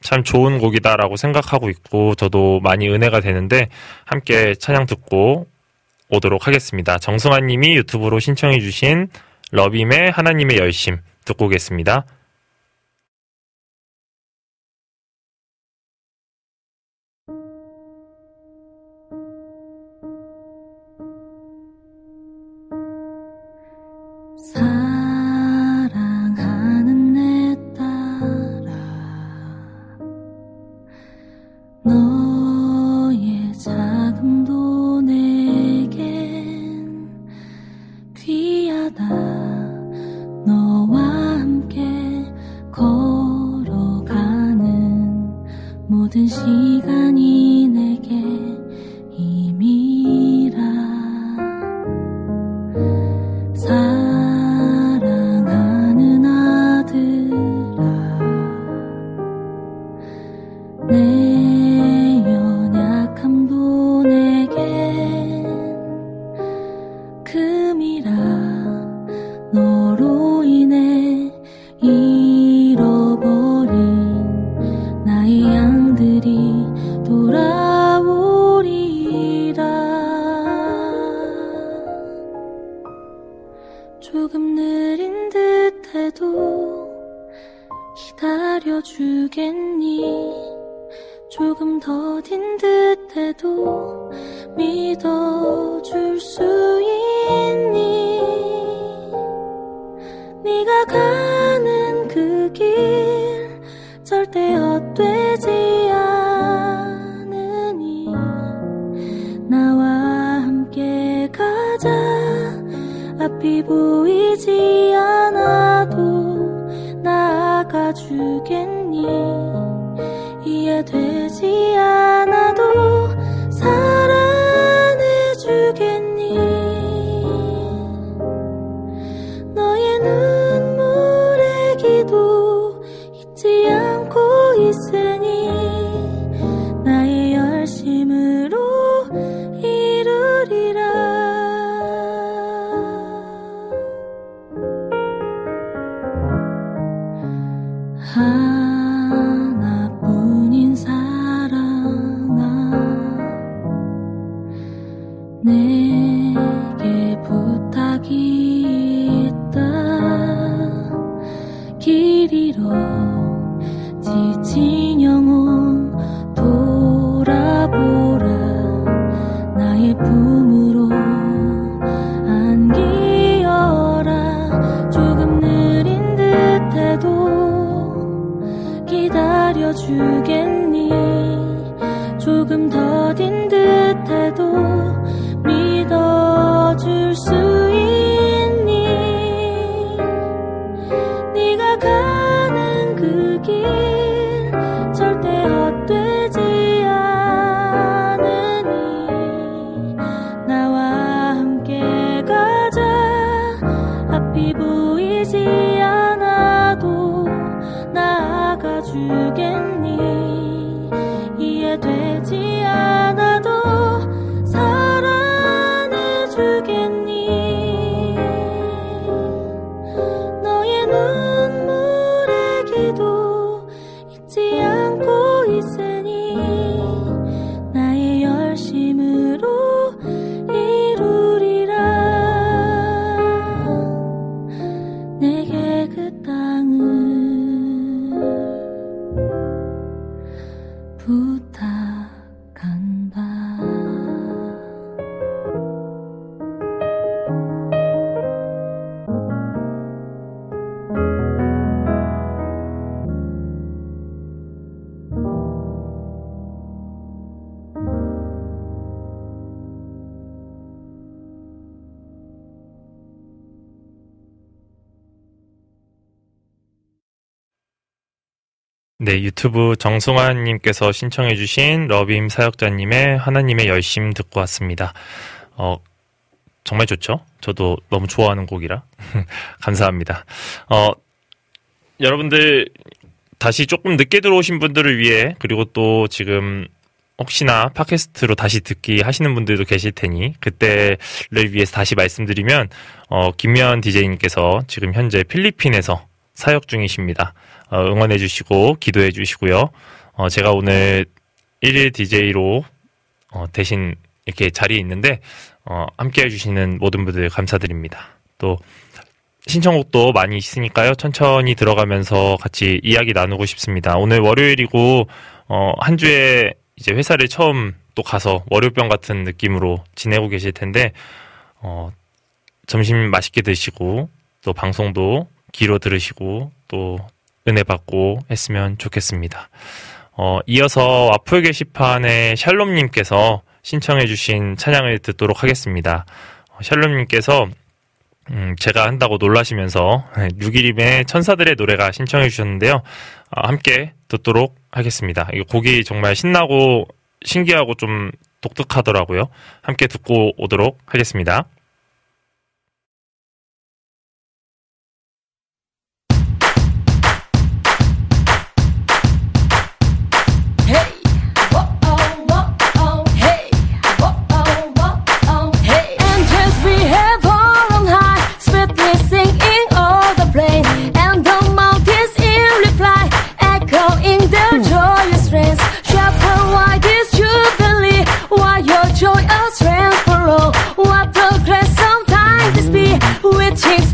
참 좋은 곡이다라고 생각하고 있고 저도 많이 은혜가 되는데 함께 찬양 듣고 오도록 하겠습니다. 정승환 님이 유튜브로 신청해 주신 러빔의 하나님의 열심 듣고 오겠습니다. 나아가 주겠니? 이해되지 않아도 정승환님께서 신청해주신 러빔 사역자님의 하나님의 열심 듣고 왔습니다. 어, 정말 좋죠? 저도 너무 좋아하는 곡이라. [LAUGHS] 감사합니다. 어, 여러분들, 다시 조금 늦게 들어오신 분들을 위해, 그리고 또 지금 혹시나 팟캐스트로 다시 듣기 하시는 분들도 계실 테니 그때를 위해서 다시 말씀드리면 어, 김미연 DJ님께서 지금 현재 필리핀에서 사역 중이십니다. 어, 응원해 주시고 기도해 주시고요. 어, 제가 오늘 1일 DJ로 어, 대신 이렇게 자리에 있는데 어, 함께 해주시는 모든 분들 감사드립니다. 또 신청곡도 많이 있으니까요. 천천히 들어가면서 같이 이야기 나누고 싶습니다. 오늘 월요일이고 어, 한 주에 이제 회사를 처음 또 가서 월요병 같은 느낌으로 지내고 계실 텐데 어, 점심 맛있게 드시고 또 방송도 귀로 들으시고 또 은혜 받고 했으면 좋겠습니다. 어, 이어서 와플 게시판에 샬롬님께서 신청해주신 찬양을 듣도록 하겠습니다. 어, 샬롬님께서 음, 제가 한다고 놀라시면서 [LAUGHS] 6일임의 천사들의 노래가 신청해 주셨는데요. 어, 함께 듣도록 하겠습니다. 이 곡이 정말 신나고 신기하고 좀 독특하더라고요. 함께 듣고 오도록 하겠습니다. cheeks,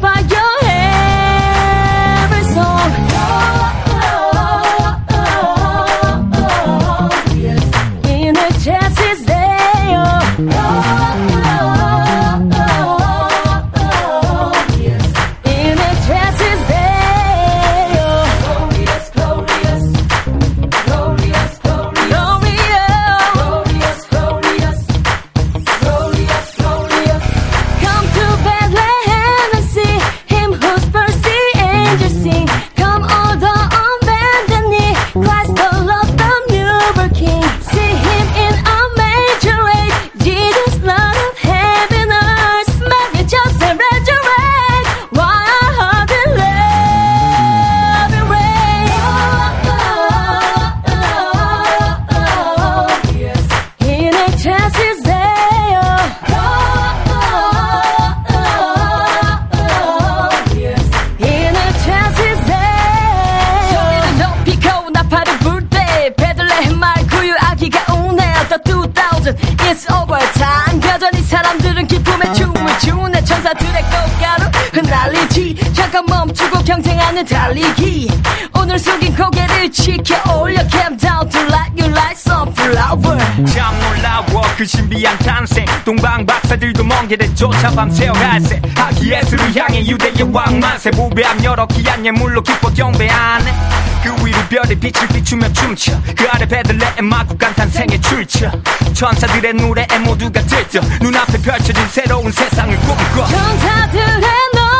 경쟁하는 달리기. 오늘 숙인 고개를 지켜 올려 Cam down to like you like sunflower 참 놀라워 그 신비한 탄생. 동방 박사들도 먼 길을 쫓아 밤새워 갈새 아기 예수를 향해 유대의 왕만세. 무배함 여러 귀한 예물로 기뻐 경배하네. 그 위로 별의 빛을 비추며 춤춰. 그 아래 베들레헴 마구간 탄생의 출처. 천사들의 노래에 모두가 들떠. 눈앞에 펼쳐진 새로운 세상을 꿈꿔. 천사들의 노래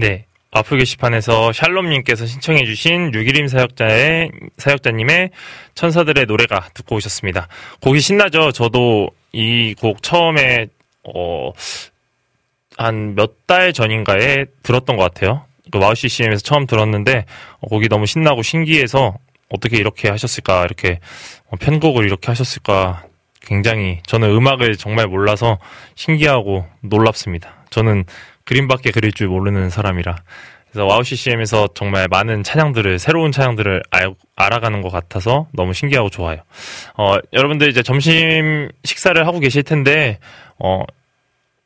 네. 와플 게시판에서 샬롬님께서 신청해주신 유기림 사역자의 사역자님의 천사들의 노래가 듣고 오셨습니다. 곡이 신나죠. 저도 이 곡 처음에 어, 한 몇 달 전인가에 들었던 것 같아요. 그 와우 CCM에서 처음 들었는데 어, 곡이 너무 신나고 신기해서 어떻게 이렇게 하셨을까 이렇게 어, 편곡을 이렇게 하셨을까 굉장히 저는 음악을 정말 몰라서 신기하고 놀랍습니다. 저는 그림밖에 그릴 줄 모르는 사람이라 그래서 와우 CCM에서 정말 많은 찬양들을 새로운 찬양들을 알, 알아가는 것 같아서 너무 신기하고 좋아요. 어, 여러분들 이제 점심 식사를 하고 계실 텐데 어,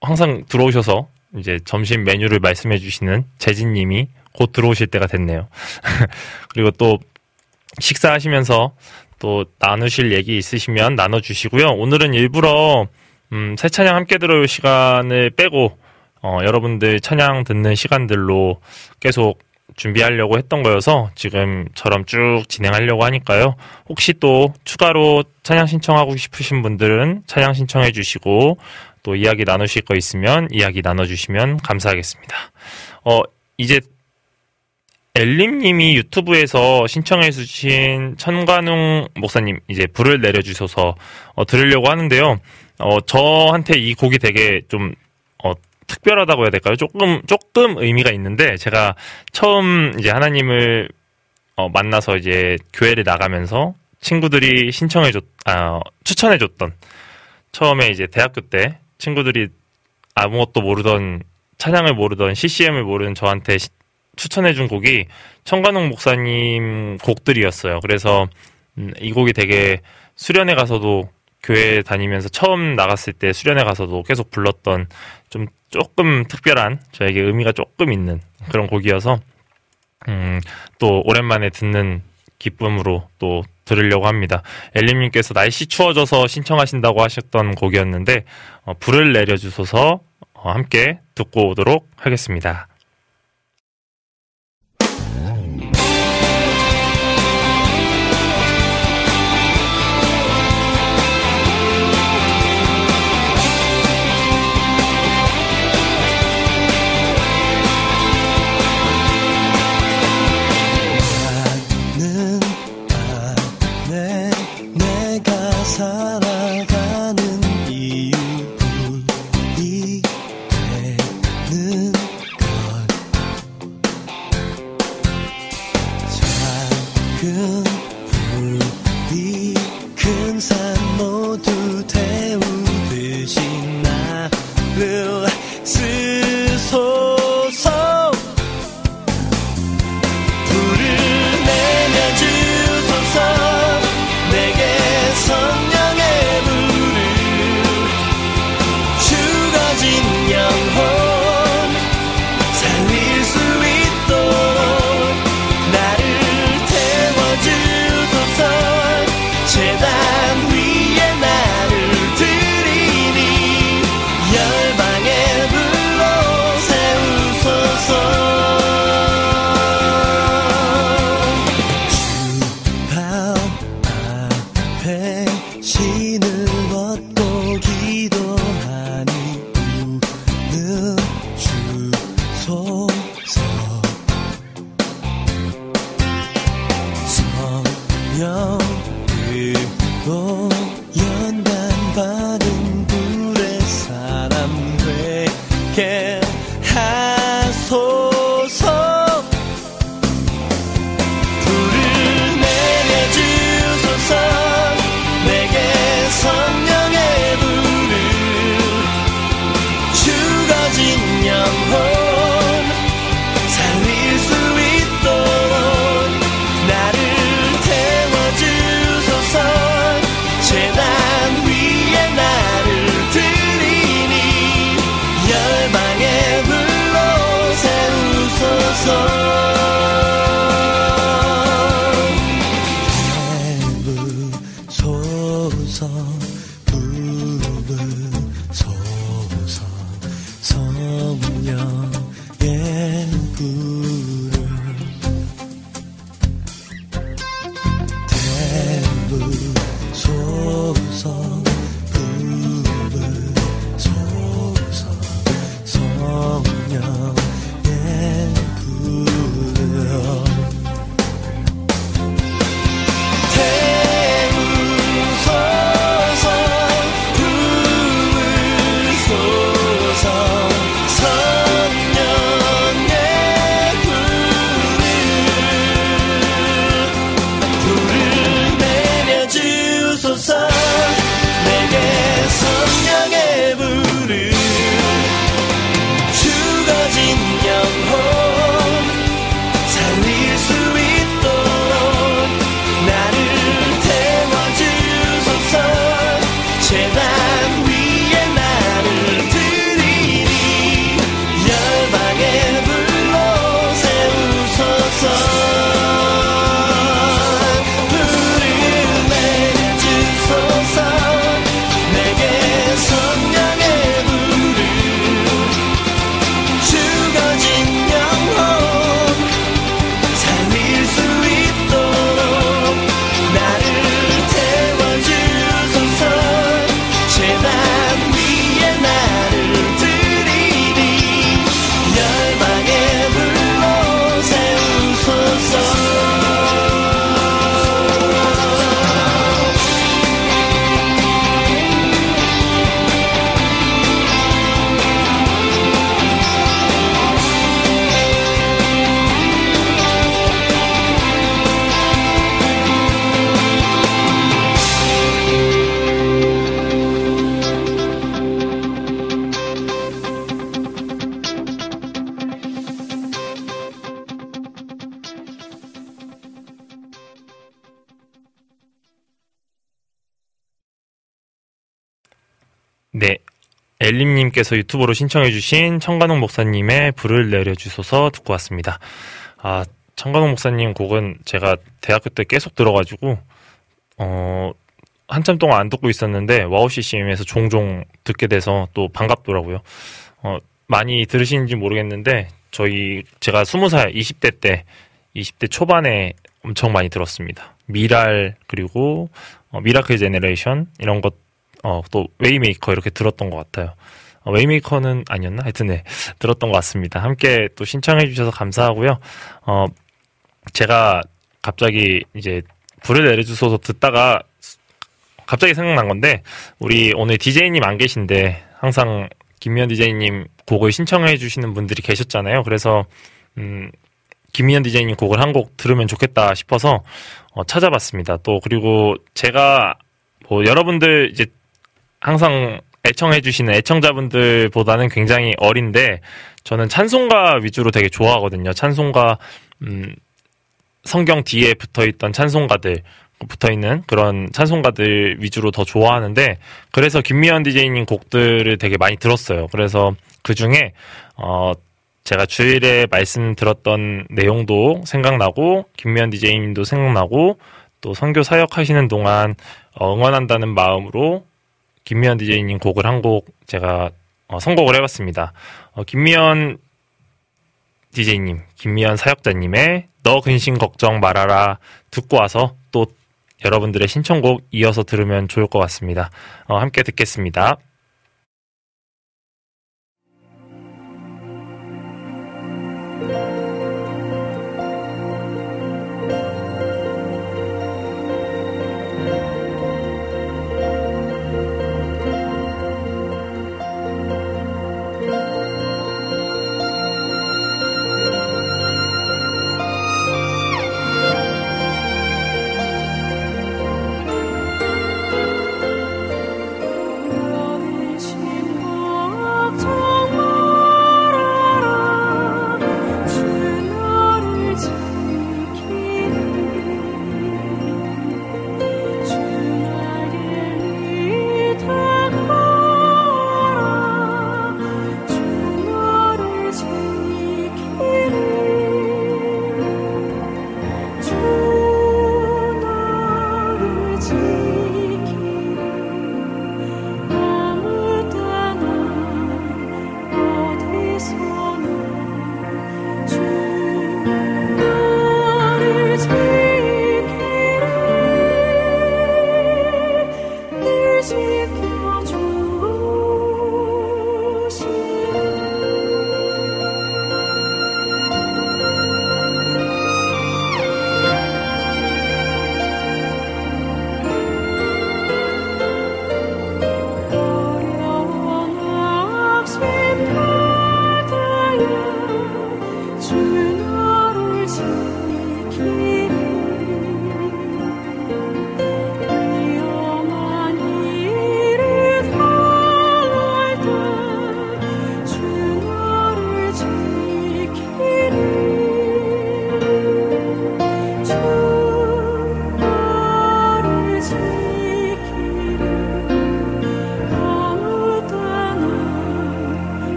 항상 들어오셔서 이제 점심 메뉴를 말씀해 주시는 재진님이 곧 들어오실 때가 됐네요. [LAUGHS] 그리고 또 식사하시면서 또 나누실 얘기 있으시면 나눠주시고요. 오늘은 일부러 음, 새 찬양 함께 들어올 시간을 빼고 어, 여러분들 찬양 듣는 시간들로 계속 준비하려고 했던 거여서 지금처럼 쭉 진행하려고 하니까요. 혹시 또 추가로 찬양 신청하고 싶으신 분들은 찬양 신청해 주시고 또 이야기 나누실 거 있으면 이야기 나눠주시면 감사하겠습니다. 어, 이제 엘림님이 유튜브에서 신청해 주신 천관웅 목사님 이제 불을 내려주셔서 어, 들으려고 하는데요. 어, 저한테 이 곡이 되게 좀 어, 특별하다고 해야 될까요? 조금 조금 의미가 있는데 제가 처음 이제 하나님을 어, 만나서 이제 교회를 나가면서 친구들이 신청해줬 아, 추천해줬던 처음에 이제 대학교 때 친구들이 아무것도 모르던 찬양을 모르던 CCM을 모르는 저한테 시- 추천해준 곡이 청관홍 목사님 곡들이었어요. 그래서 음, 이 곡이 되게 수련회 가서도 교회 다니면서 처음 나갔을 때 수련회 가서도 계속 불렀던 좀 조금 특별한 저에게 의미가 조금 있는 그런 곡이어서 음, 또 오랜만에 듣는 기쁨으로 또 들으려고 합니다. 엘림님께서 날씨 추워져서 신청하신다고 하셨던 곡이었는데 어, 불을 내려주소서 어, 함께 듣고 오도록 하겠습니다. 님께서 유튜브로 신청해 주신 천관웅 목사님의 불을 내려주소서 듣고 왔습니다. 아, 천관웅 목사님 곡은 제가 대학교 때 계속 들어가지고, 어, 한참 동안 안 듣고 있었는데, 와우 CCM에서 종종 듣게 돼서 또 반갑더라고요. 어, 많이 들으시는지 모르겠는데, 저희, 제가 20살, 20대 때, 20대 초반에 엄청 많이 들었습니다. 밀알, 그리고, 어, Miracle Generation, 이런 것 어, 또 Way Maker 이렇게 들었던 것 같아요. 어, Way Maker는 아니었나? 하여튼 네, 들었던 것 같습니다. 함께 또 신청해 주셔서 감사하고요. 어, 제가 갑자기 이제 불을 내려주소서 듣다가 갑자기 생각난 건데 우리 오늘 DJ님 안 계신데 항상 김미현 DJ님 곡을 신청해 주시는 분들이 계셨잖아요. 그래서 음, 김미현 DJ님 곡을 한 곡 들으면 좋겠다 싶어서 어, 찾아봤습니다. 또 그리고 제가 뭐 여러분들 이제 항상 애청해주시는 애청자분들보다는 굉장히 어린데 저는 찬송가 위주로 되게 좋아하거든요. 찬송가 음, 성경 뒤에 붙어 있던 찬송가들 붙어 있는 그런 찬송가들 위주로 더 좋아하는데 그래서 김미연 DJ님 곡들을 되게 많이 들었어요. 그래서 그 중에 어 제가 주일에 말씀 들었던 내용도 생각나고 김미연 DJ님도 생각나고 또 선교 사역하시는 동안 어, 응원한다는 마음으로 김미연 DJ님 곡을 한 곡 제가 어, 선곡을 해봤습니다. 어, 김미연 DJ님, 김미연 사역자님의 너 근심 걱정 말아라 듣고 와서 또 여러분들의 신청곡 이어서 들으면 좋을 것 같습니다. 어, 함께 듣겠습니다.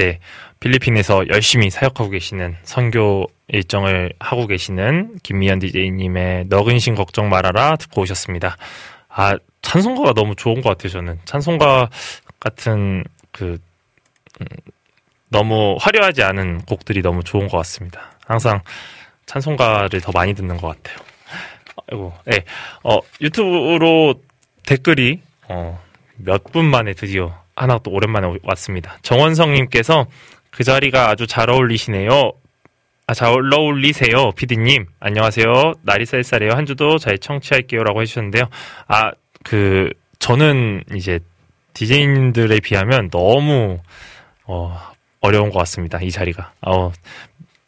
근데 필리핀에서 열심히 사역하고 계시는 선교 일정을 하고 계시는 김미연 DJ님의 너근신 걱정 말아라 듣고 오셨습니다. 아, 찬송가가 너무 좋은 것 같아요, 저는. 찬송가 같은 그, 음, 너무 화려하지 않은 곡들이 너무 좋은 것 같습니다. 항상 찬송가를 더 많이 듣는 것 같아요. 아이고, 네. 어, 유튜브로 댓글이, 어, 몇 분 만에 드디어 하나 또 오랜만에 왔습니다. 정원성님께서 그 자리가 아주 잘 어울리시네요. 아, 잘 어울리세요, 피디님. 안녕하세요. 날이 쌀쌀해요. 한 주도 잘 청취할게요. 라고 해주셨는데요. 아, 그, 저는 이제 DJ님들에 비하면 너무, 어, 어려운 것 같습니다. 이 자리가. 어,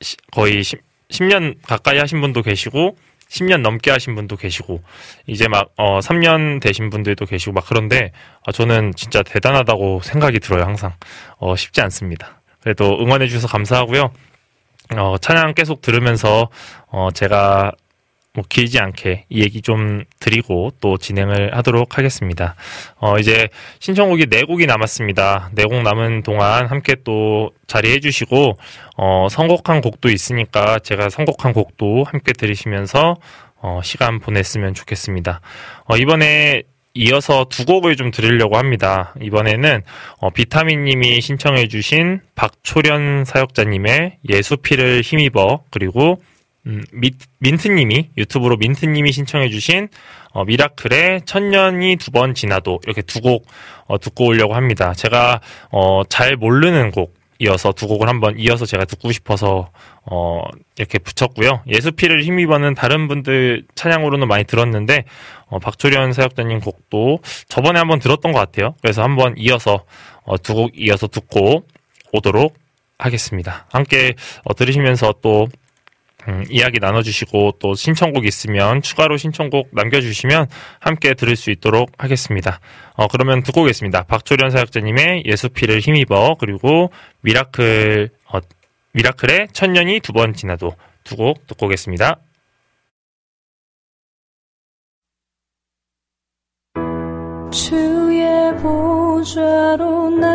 시- 거의 10, 10년 가까이 하신 분도 계시고, 10년 넘게 하신 분도 계시고, 이제 막, 어, 3년 되신 분들도 계시고, 막 그런데, 아, 저는 진짜 대단하다고 생각이 들어요, 항상. 어, 쉽지 않습니다. 그래도 응원해 주셔서 감사하고요. 어, 찬양 계속 들으면서, 어, 제가 뭐 길지 않게 이 얘기 좀 드리고 또 진행을 하도록 하겠습니다. 어, 이제 신청곡이 네 곡이 남았습니다. 네 곡 남은 동안 함께 또 자리해 주시고, 어, 선곡한 곡도 있으니까 제가 선곡한 곡도 함께 들으시면서, 어, 시간 보냈으면 좋겠습니다. 어, 이번에 이어서 두 곡을 좀 드리려고 합니다. 이번에는 어, 비타민님이 신청해주신 박초련 사역자님의 예수피를 힘입어 그리고 음, 미, 민트님이 유튜브로 민트님이 신청해주신 어, 미라클의 천년이 두 번 지나도 이렇게 두곡 어, 듣고 오려고 합니다. 제가 어, 잘 모르는 곡 이어서 두 곡을 한번 이어서 제가 듣고 싶어서 어 이렇게 붙였고요. 예수피를 힘입어는 다른 분들 찬양으로는 많이 들었는데 어, 박초련 사역자님 곡도 저번에 한번 들었던 것 같아요. 그래서 한번 이어서 어, 두 곡 이어서 듣고 오도록 하겠습니다. 함께 어, 들으시면서 또 음, 이야기 나눠주시고 또 신청곡 있으면 추가로 신청곡 남겨주시면 함께 들을 수 있도록 하겠습니다. 어, 그러면 듣고 오겠습니다. 박초련 사역자님의 예수피를 힘입어 그리고 미라클 어, 미라클의 천년이 두 번 지나도 두 곡 듣고 오겠습니다. 주의 보좌로 때에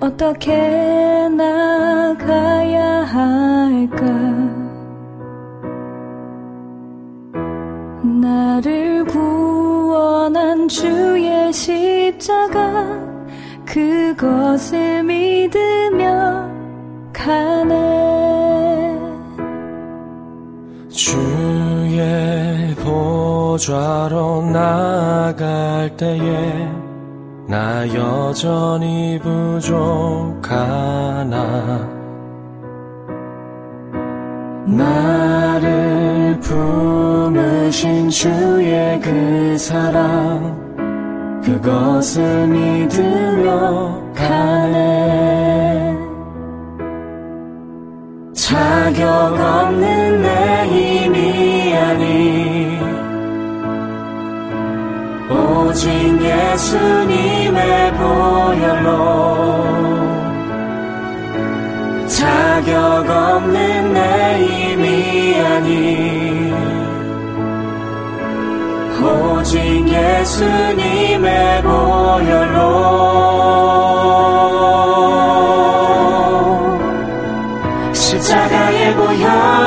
어떻게 나가야 할까? 나를 구원한 주의 십자가 그것을 믿으며 가네. 주의 보좌로 나갈 때에 나 여전히 부족하나? 나를 품으신 주의 그 사랑 그것을 믿으며 가네. 자격 없는 내 힘이 아니 오직 예수님의 보혈로 자격 없는 내 힘이 아니 오직 예수님의 보혈로 십자가의 보혈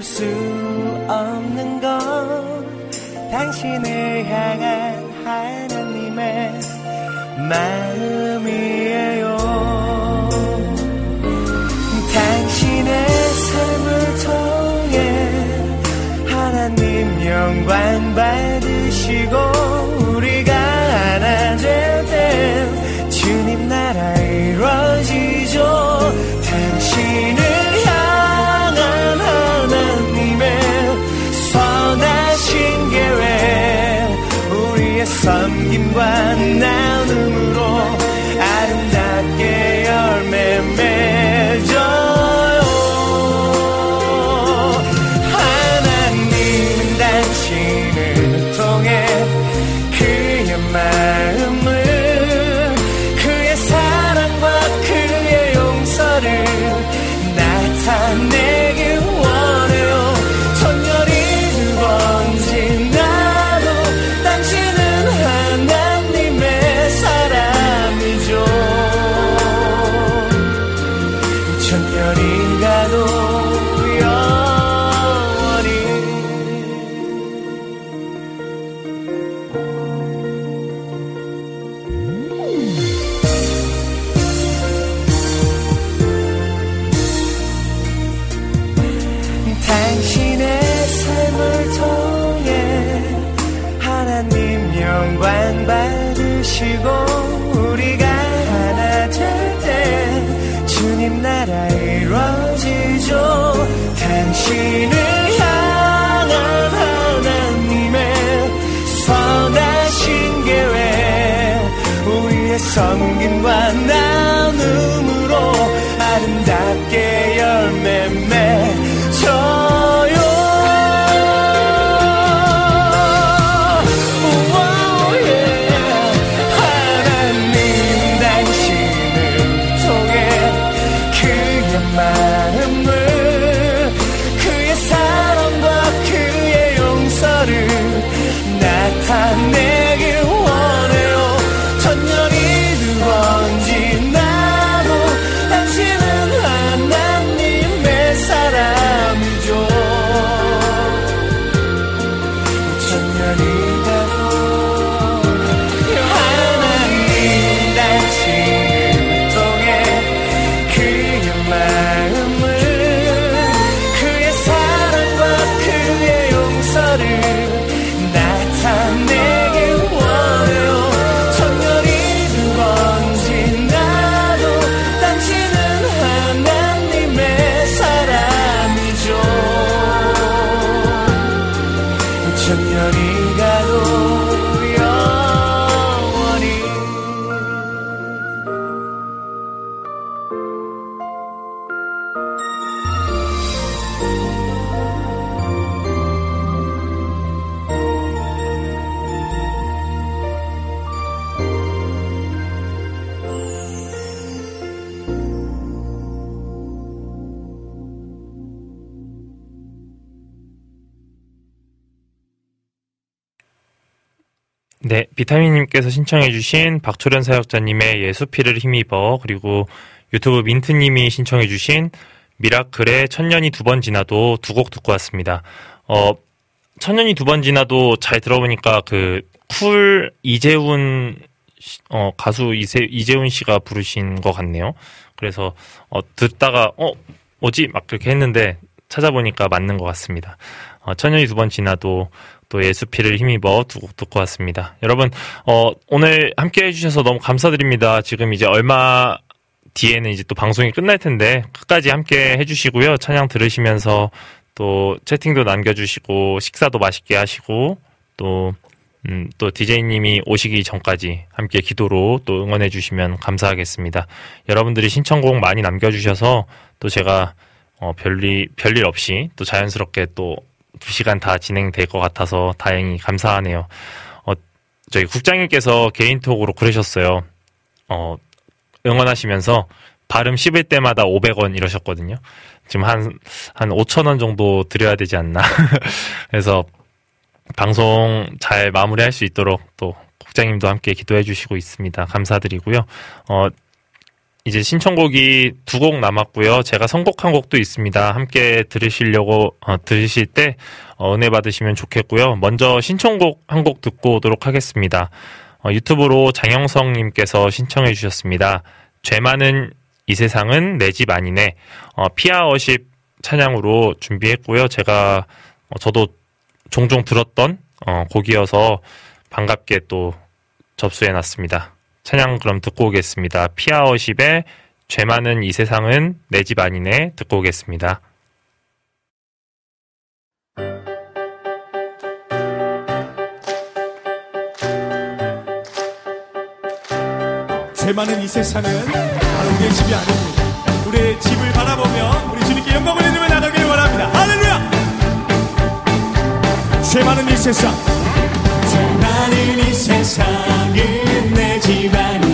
바꿀 수 없는 건 당신을 향한 하나님의 마 네, 비타민님께서 신청해주신 박초련 사역자님의 예수피를 힘입어 그리고 유튜브 민트님이 신청해주신 미라클의 천년이 두 번 지나도 두 곡 듣고 왔습니다. 어, 천년이 두 번 지나도 잘 들어보니까 그 쿨 이재훈 씨- 어, 가수 이세, 이재훈 씨가 부르신 것 같네요. 그래서 어, 듣다가 어 뭐지 막 그렇게 했는데 찾아보니까 맞는 것 같습니다. 어, 천년이 두 번 지나도 또 예수피를 힘입어 두 곡 듣고 왔습니다. 여러분 어, 오늘 함께 해주셔서 너무 감사드립니다. 지금 이제 얼마 뒤에는 이제 또 방송이 끝날 텐데 끝까지 함께 해주시고요. 찬양 들으시면서 또 채팅도 남겨주시고 식사도 맛있게 하시고 또 음, 또 DJ님이 오시기 전까지 함께 기도로 또 응원해 주시면 감사하겠습니다. 여러분들이 신청곡 많이 남겨주셔서 또 제가 어, 별일, 별일 없이 또 자연스럽게 또 두 시간 다 진행될 것 같아서 다행히 감사하네요. 어, 저희 국장님께서 개인톡으로 그러셨어요. 어, 응원하시면서 발음 씹을 때마다 500원 이러셨거든요. 지금 한, 한 5천원 정도 드려야 되지 않나. [LAUGHS] 그래서 방송 잘 마무리할 수 있도록 또 국장님도 함께 기도해 주시고 있습니다. 감사드리고요. 어, 이제 신청곡이 두 곡 남았고요. 제가 선곡한 곡도 있습니다. 함께 들으시려고 어, 들으실 때 어, 은혜 받으시면 좋겠고요. 먼저 신청곡 한 곡 듣고 오도록 하겠습니다. 어, 유튜브로 장영성님께서 신청해 주셨습니다. 죄 많은 이 세상은 내 집 아니네. 어, 피아어십 찬양으로 준비했고요. 제가 어, 저도 종종 들었던 어, 곡이어서 반갑게 또 접수해 놨습니다. 찬양 그럼 듣고 오겠습니다. 피아워십의 죄 많은 이 세상은 내 집 아니네 듣고 오겠습니다. 죄 많은 이 세상은 바로 우리의 집이 아닙니다. 우리의 집을 바라보며 우리 주님께 영광을 내리며 나가길 원합니다. 할렐루야! 죄 많은 이 세상 죄 많은 이 세상은 tyranny.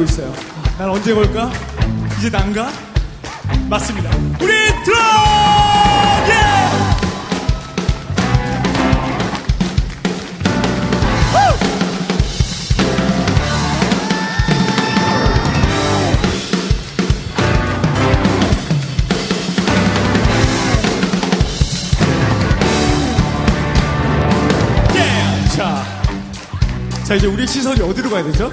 하고 있어요. 난 언제 걸까? 이제 난가? 맞습니다. 우리 드럼! 예! 예! 자, 자 이제 우리 시선이 어디로 가야 되죠?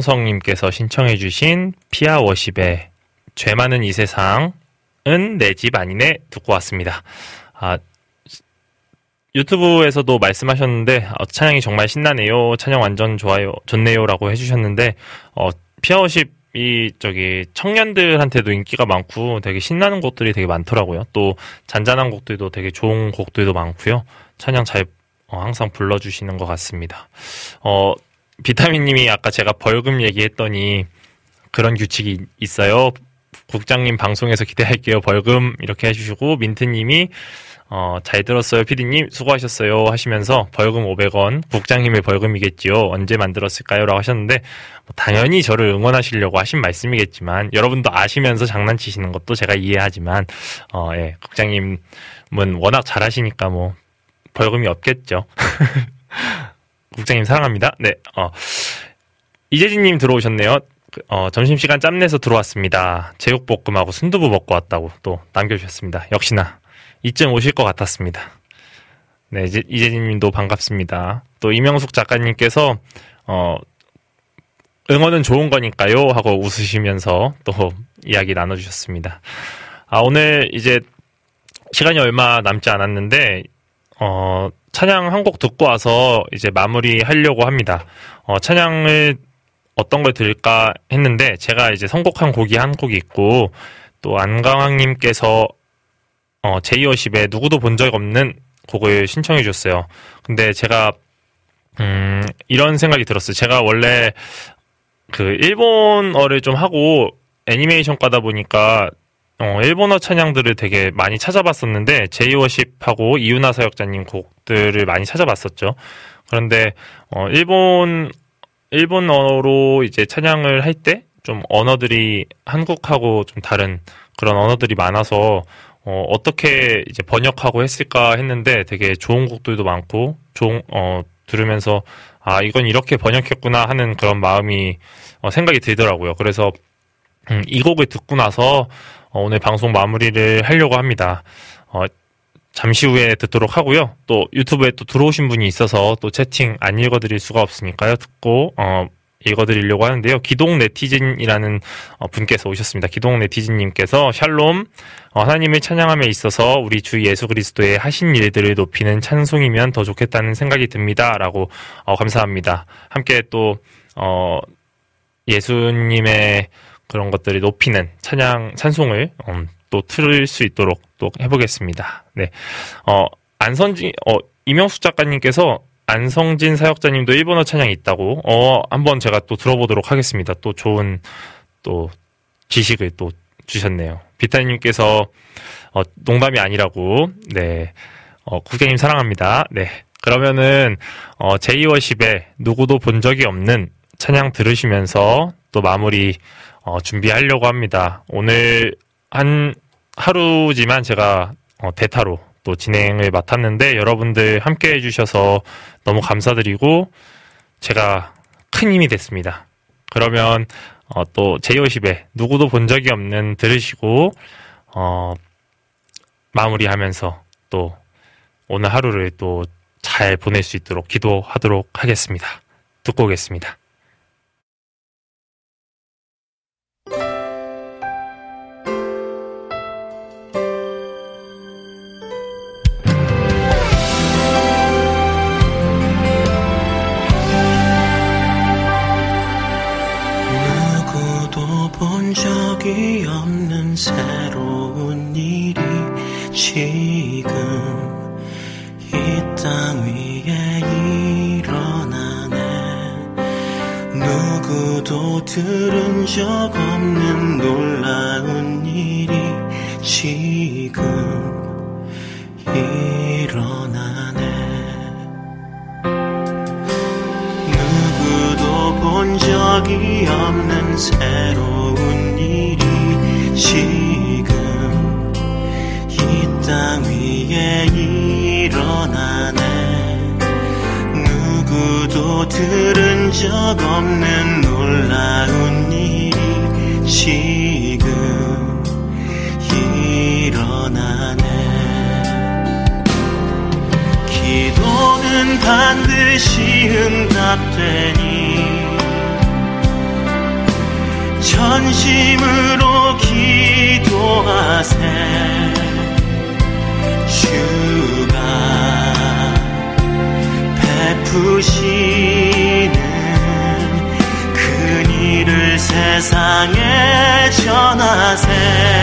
장영성님께서 신청해주신 피아 워십의 죄 많은 이 세상은 내 집 아니네 듣고 왔습니다. 아, 유튜브에서도 말씀하셨는데 어, 찬양이 정말 신나네요. 찬양 완전 좋아요, 좋네요라고 해주셨는데 어, 피아 워십 이 저기 청년들한테도 인기가 많고 되게 신나는 곡들이 되게 많더라고요. 또 잔잔한 곡들도 되게 좋은 곡들도 많고요. 찬양 잘 어, 항상 불러주시는 것 같습니다. 어, 비타민님이 아까 제가 벌금 얘기했더니 그런 규칙이 있어요. 국장님 방송에서 기대할게요. 벌금 이렇게 해주시고 민트님이 어, 잘 들었어요. 피디님 수고하셨어요 하시면서 벌금 500원 국장님의 벌금이겠지요. 언제 만들었을까요? 라고 하셨는데 뭐 당연히 저를 응원하시려고 하신 말씀이겠지만 여러분도 아시면서 장난치시는 것도 제가 이해하지만 어, 예, 국장님은 워낙 잘하시니까 뭐 벌금이 없겠죠. [LAUGHS] 국장님 사랑합니다. 네, 어, 이재진님 들어오셨네요. 그, 어, 점심시간 짬내서 들어왔습니다. 제육볶음하고 순두부 먹고 왔다고 또 남겨주셨습니다. 역시나 이쯤 오실 것 같았습니다. 네, 이제, 이재진님도 반갑습니다. 또 이명숙 작가님께서 어, 응원은 좋은 거니까요 하고 웃으시면서 또 이야기 나눠주셨습니다. 아, 오늘 이제 시간이 얼마 남지 않았는데 어, 찬양 한 곡 듣고 와서 이제 마무리 하려고 합니다. 어, 찬양을 어떤 걸 들을까 했는데 제가 이제 선곡한 곡이 한 곡이 있고 또 안강왕님께서 어, 제이어십에 누구도 본 적 없는 곡을 신청해 주셨어요. 근데 제가 음, 이런 생각이 들었어요. 제가 원래 그 일본어를 좀 하고 애니메이션 가다 보니까 어, 일본어 찬양들을 되게 많이 찾아봤었는데 제이워십하고 이유나 사역자님 곡들을 많이 찾아봤었죠. 그런데 어, 일본 일본어로 이제 찬양을 할 때 좀 언어들이 한국하고 좀 다른 그런 언어들이 많아서 어, 어떻게 이제 번역하고 했을까 했는데 되게 좋은 곡들도 많고 좋은 어, 들으면서 아 이건 이렇게 번역했구나 하는 그런 마음이 어, 생각이 들더라고요. 그래서 음, 이 곡을 듣고 나서 어, 오늘 방송 마무리를 하려고 합니다. 어, 잠시 후에 듣도록 하고요. 또 유튜브에 또 들어오신 분이 있어서 또 채팅 안 읽어드릴 수가 없으니까요. 듣고 어, 읽어드리려고 하는데요. 기동 네티즌이라는 어, 분께서 오셨습니다. 기동 네티즌님께서 샬롬 어, 하나님을 찬양함에 있어서 우리 주 예수 그리스도의 하신 일들을 높이는 찬송이면 더 좋겠다는 생각이 듭니다.라고 어, 감사합니다. 함께 또 어, 예수님의 그런 것들을 높이는 찬양 찬송을 음, 또 틀을 수 있도록 또 해보겠습니다. 네, 어, 안선지 어, 이명숙 작가님께서 안성진 사역자님도 일본어 찬양이 있다고 어 한번 제가 또 들어보도록 하겠습니다. 또 좋은 또 지식을 또 주셨네요. 비타님께서 어, 농담이 아니라고 네 어, 국장님 사랑합니다. 네 그러면은 어, 제이워십에 누구도 본 적이 없는 찬양 들으시면서 또 마무리 어, 준비하려고 합니다. 오늘 한 하루지만 제가 어, 대타로 또 진행을 맡았는데 여러분들 함께 해주셔서 너무 감사드리고 제가 큰 힘이 됐습니다. 그러면 어, 또 제이오십에 누구도 본 적이 없는 들으시고 어, 마무리하면서 또 오늘 하루를 또 잘 보낼 수 있도록 기도하도록 하겠습니다. 듣고 오겠습니다. 적이 없는 새로운 일이 지금 이 땅 위에 일어나네. 누구도 들은 적 없는 놀라운 일이 지금 일어나네. 누구도 본 적이 없는 새로운 지금 이 땅 위에 일어나네. 누구도 들은 적 없는 놀라운 일이 지금 일어나네. 기도는 반드시 응답되니 전심으로 기도하세. 주가 베푸시는 그 일을 세상에 전하세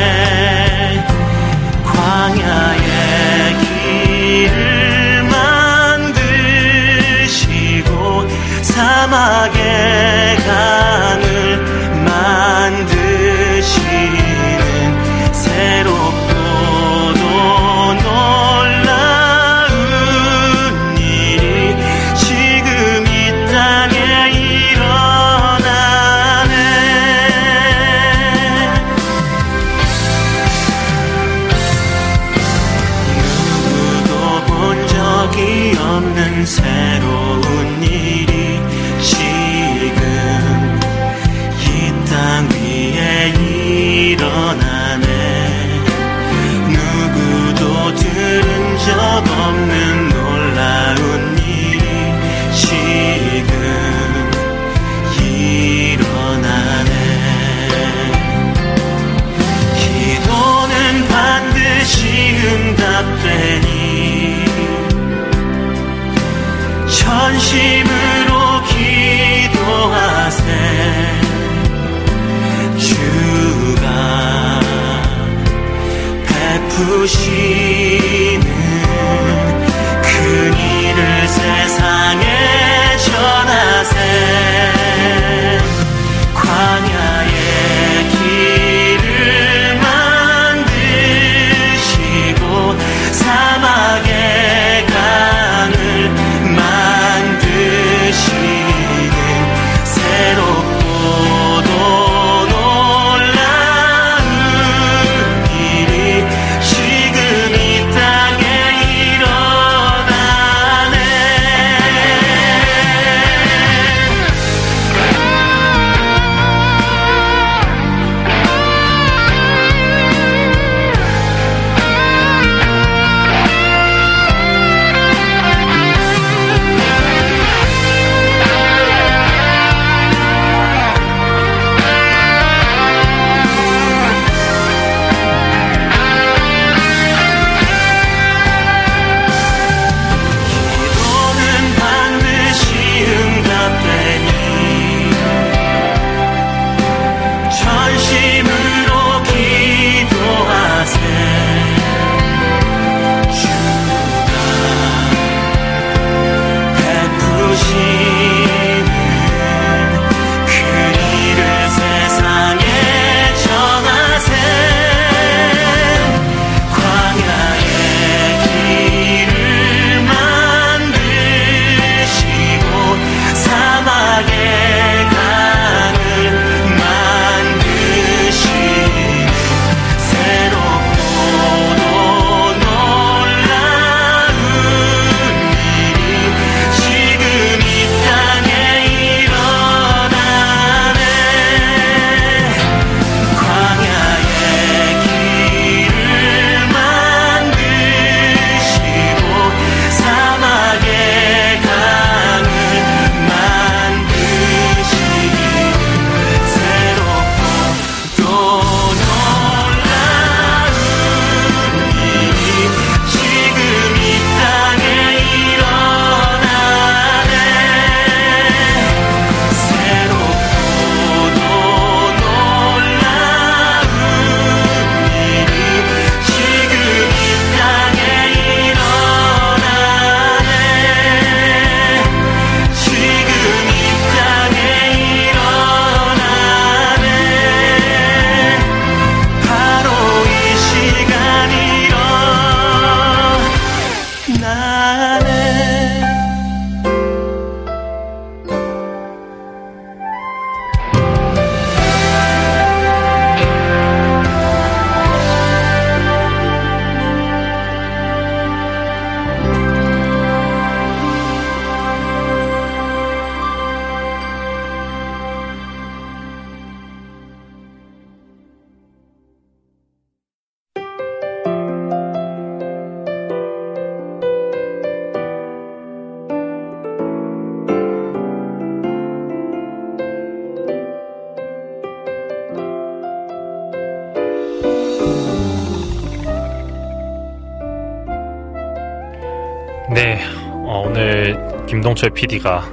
PD가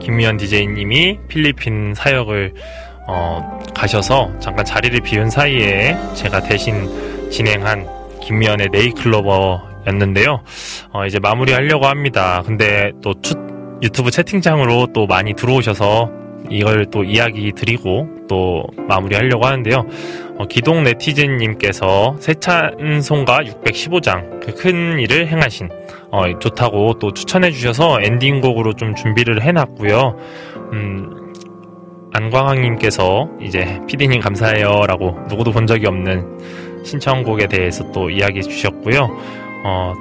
김미연 DJ님이 필리핀 사역을 어, 가셔서 잠깐 자리를 비운 사이에 제가 대신 진행한 김미연의 네이클로버였는데요. 어, 이제 마무리하려고 합니다. 근데 또 추, 유튜브 채팅창으로 또 많이 들어오셔서 이걸 또 이야기 드리고 또 마무리하려고 하는데요. 어, 기동 네티즌님께서 새 찬송가 615장 그 큰 일을 행하신 어, 좋다고 또 추천해 주셔서 엔딩곡으로 좀 준비를 해놨고요. 음, 안광왕님께서 이제 피디님 감사해요라고 누구도 본 적이 없는 신청곡에 대해서 또 이야기해 주셨고요. 어,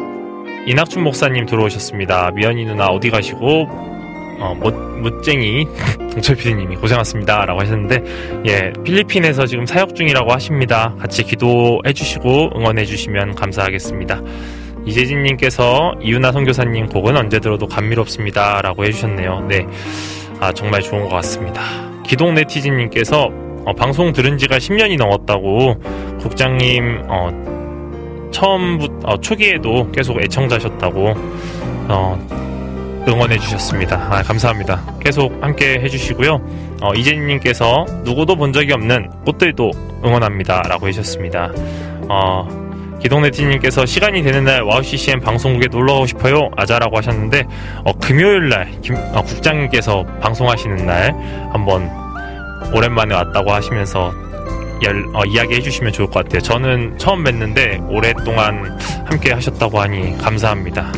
이낙춘 목사님 들어오셨습니다. 미연이 누나 어디 가시고 어, 못, 못쟁이 [LAUGHS] 동철 PD님이 고생하셨습니다. 라고 하셨는데, 예, 필리핀에서 지금 사역 중이라고 하십니다. 같이 기도해 주시고 응원해 주시면 감사하겠습니다. 이재진님께서 이윤아 선교사님 곡은 언제 들어도 감미롭습니다. 라고 해주셨네요. 네. 아, 정말 좋은 것 같습니다. 기동 네티즌님께서 어, 방송 들은 지가 10년이 넘었다고 국장님, 어, 처음부터, 어, 초기에도 계속 애청자셨다고, 어, 응원해 주셨습니다. 아, 감사합니다. 계속 함께 해주시고요. 어, 이재님께서 누구도 본 적이 없는 꽃들도 응원합니다. 라고 해주셨습니다. 어, 기동네티님께서 시간이 되는 날 와우 CCM 방송국에 놀러 가고 싶어요. 아자라고 하셨는데 어, 금요일 날 김, 어, 국장님께서 방송하시는 날 한번 오랜만에 왔다고 하시면서 열, 어, 이야기 해 주시면 좋을 것 같아요. 저는 처음 뵀는데 오랫동안 함께 하셨다고 하니 감사합니다.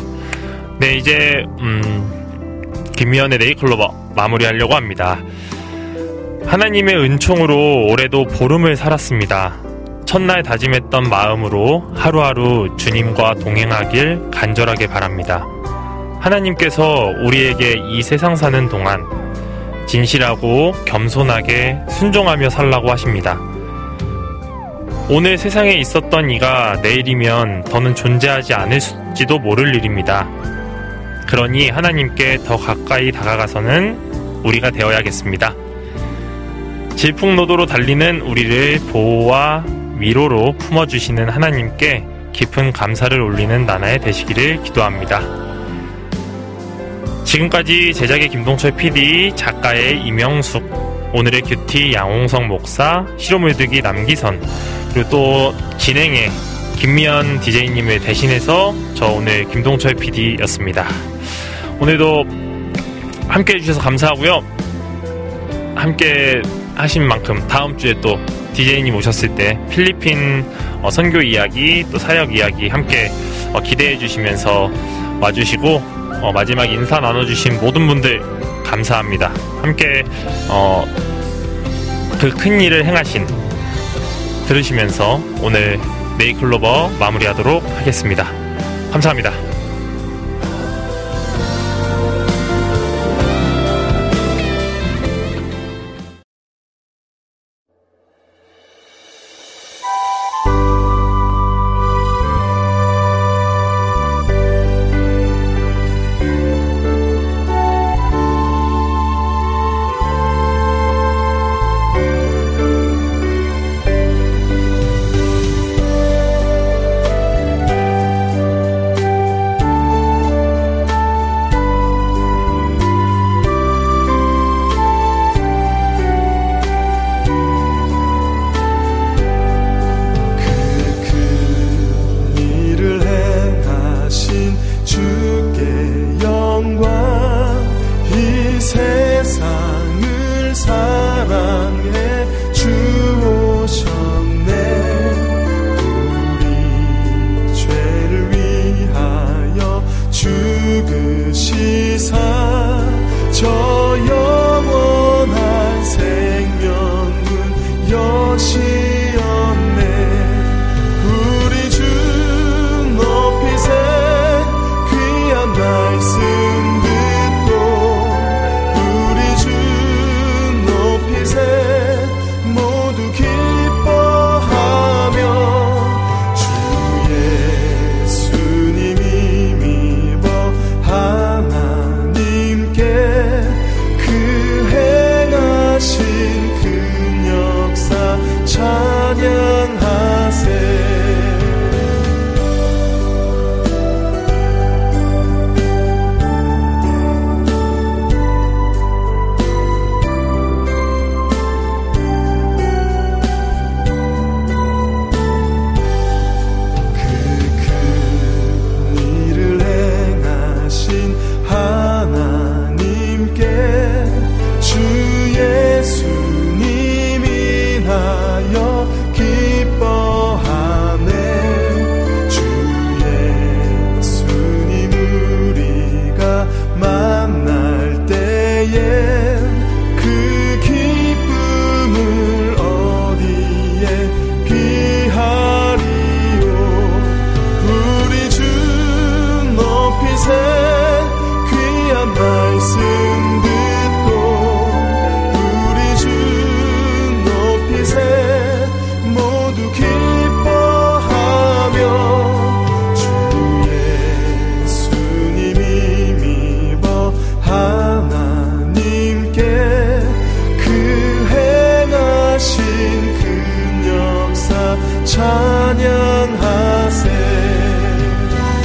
네, 이제 음, 김미현의 네잎클로버 마무리하려고 합니다. 하나님의 은총으로 올해도 보름을 살았습니다. 첫날 다짐했던 마음으로 하루하루 주님과 동행하길 간절하게 바랍니다. 하나님께서 우리에게 이 세상 사는 동안 진실하고 겸손하게 순종하며 살라고 하십니다. 오늘 세상에 있었던 이가 내일이면 더는 존재하지 않을지도 모를 일입니다. 그러니 하나님께 더 가까이 다가가서는 우리가 되어야겠습니다. 질풍노도로 달리는 우리를 보호와 위로로 품어주시는 하나님께 깊은 감사를 올리는 나날의 되시기를 기도합니다. 지금까지 제작의 김동철 PD, 작가의 이명숙, 오늘의 큐티 양홍성 목사, 시로물드기 남기선, 그리고 또 진행의 김미연 DJ님을 대신해서 저 오늘 김동철 PD였습니다. 오늘도 함께 해주셔서 감사하고요. 함께 하신 만큼 다음 주에 또 DJ님 오셨을 때 필리핀 어, 선교 이야기 또 사역 이야기 함께 어, 기대해 주시면서 와주시고 어, 마지막 인사 나눠주신 모든 분들 감사합니다. 함께 그 큰 일을 행하신 들으시면서 오늘 네이클로버 마무리하도록 하겠습니다. 감사합니다.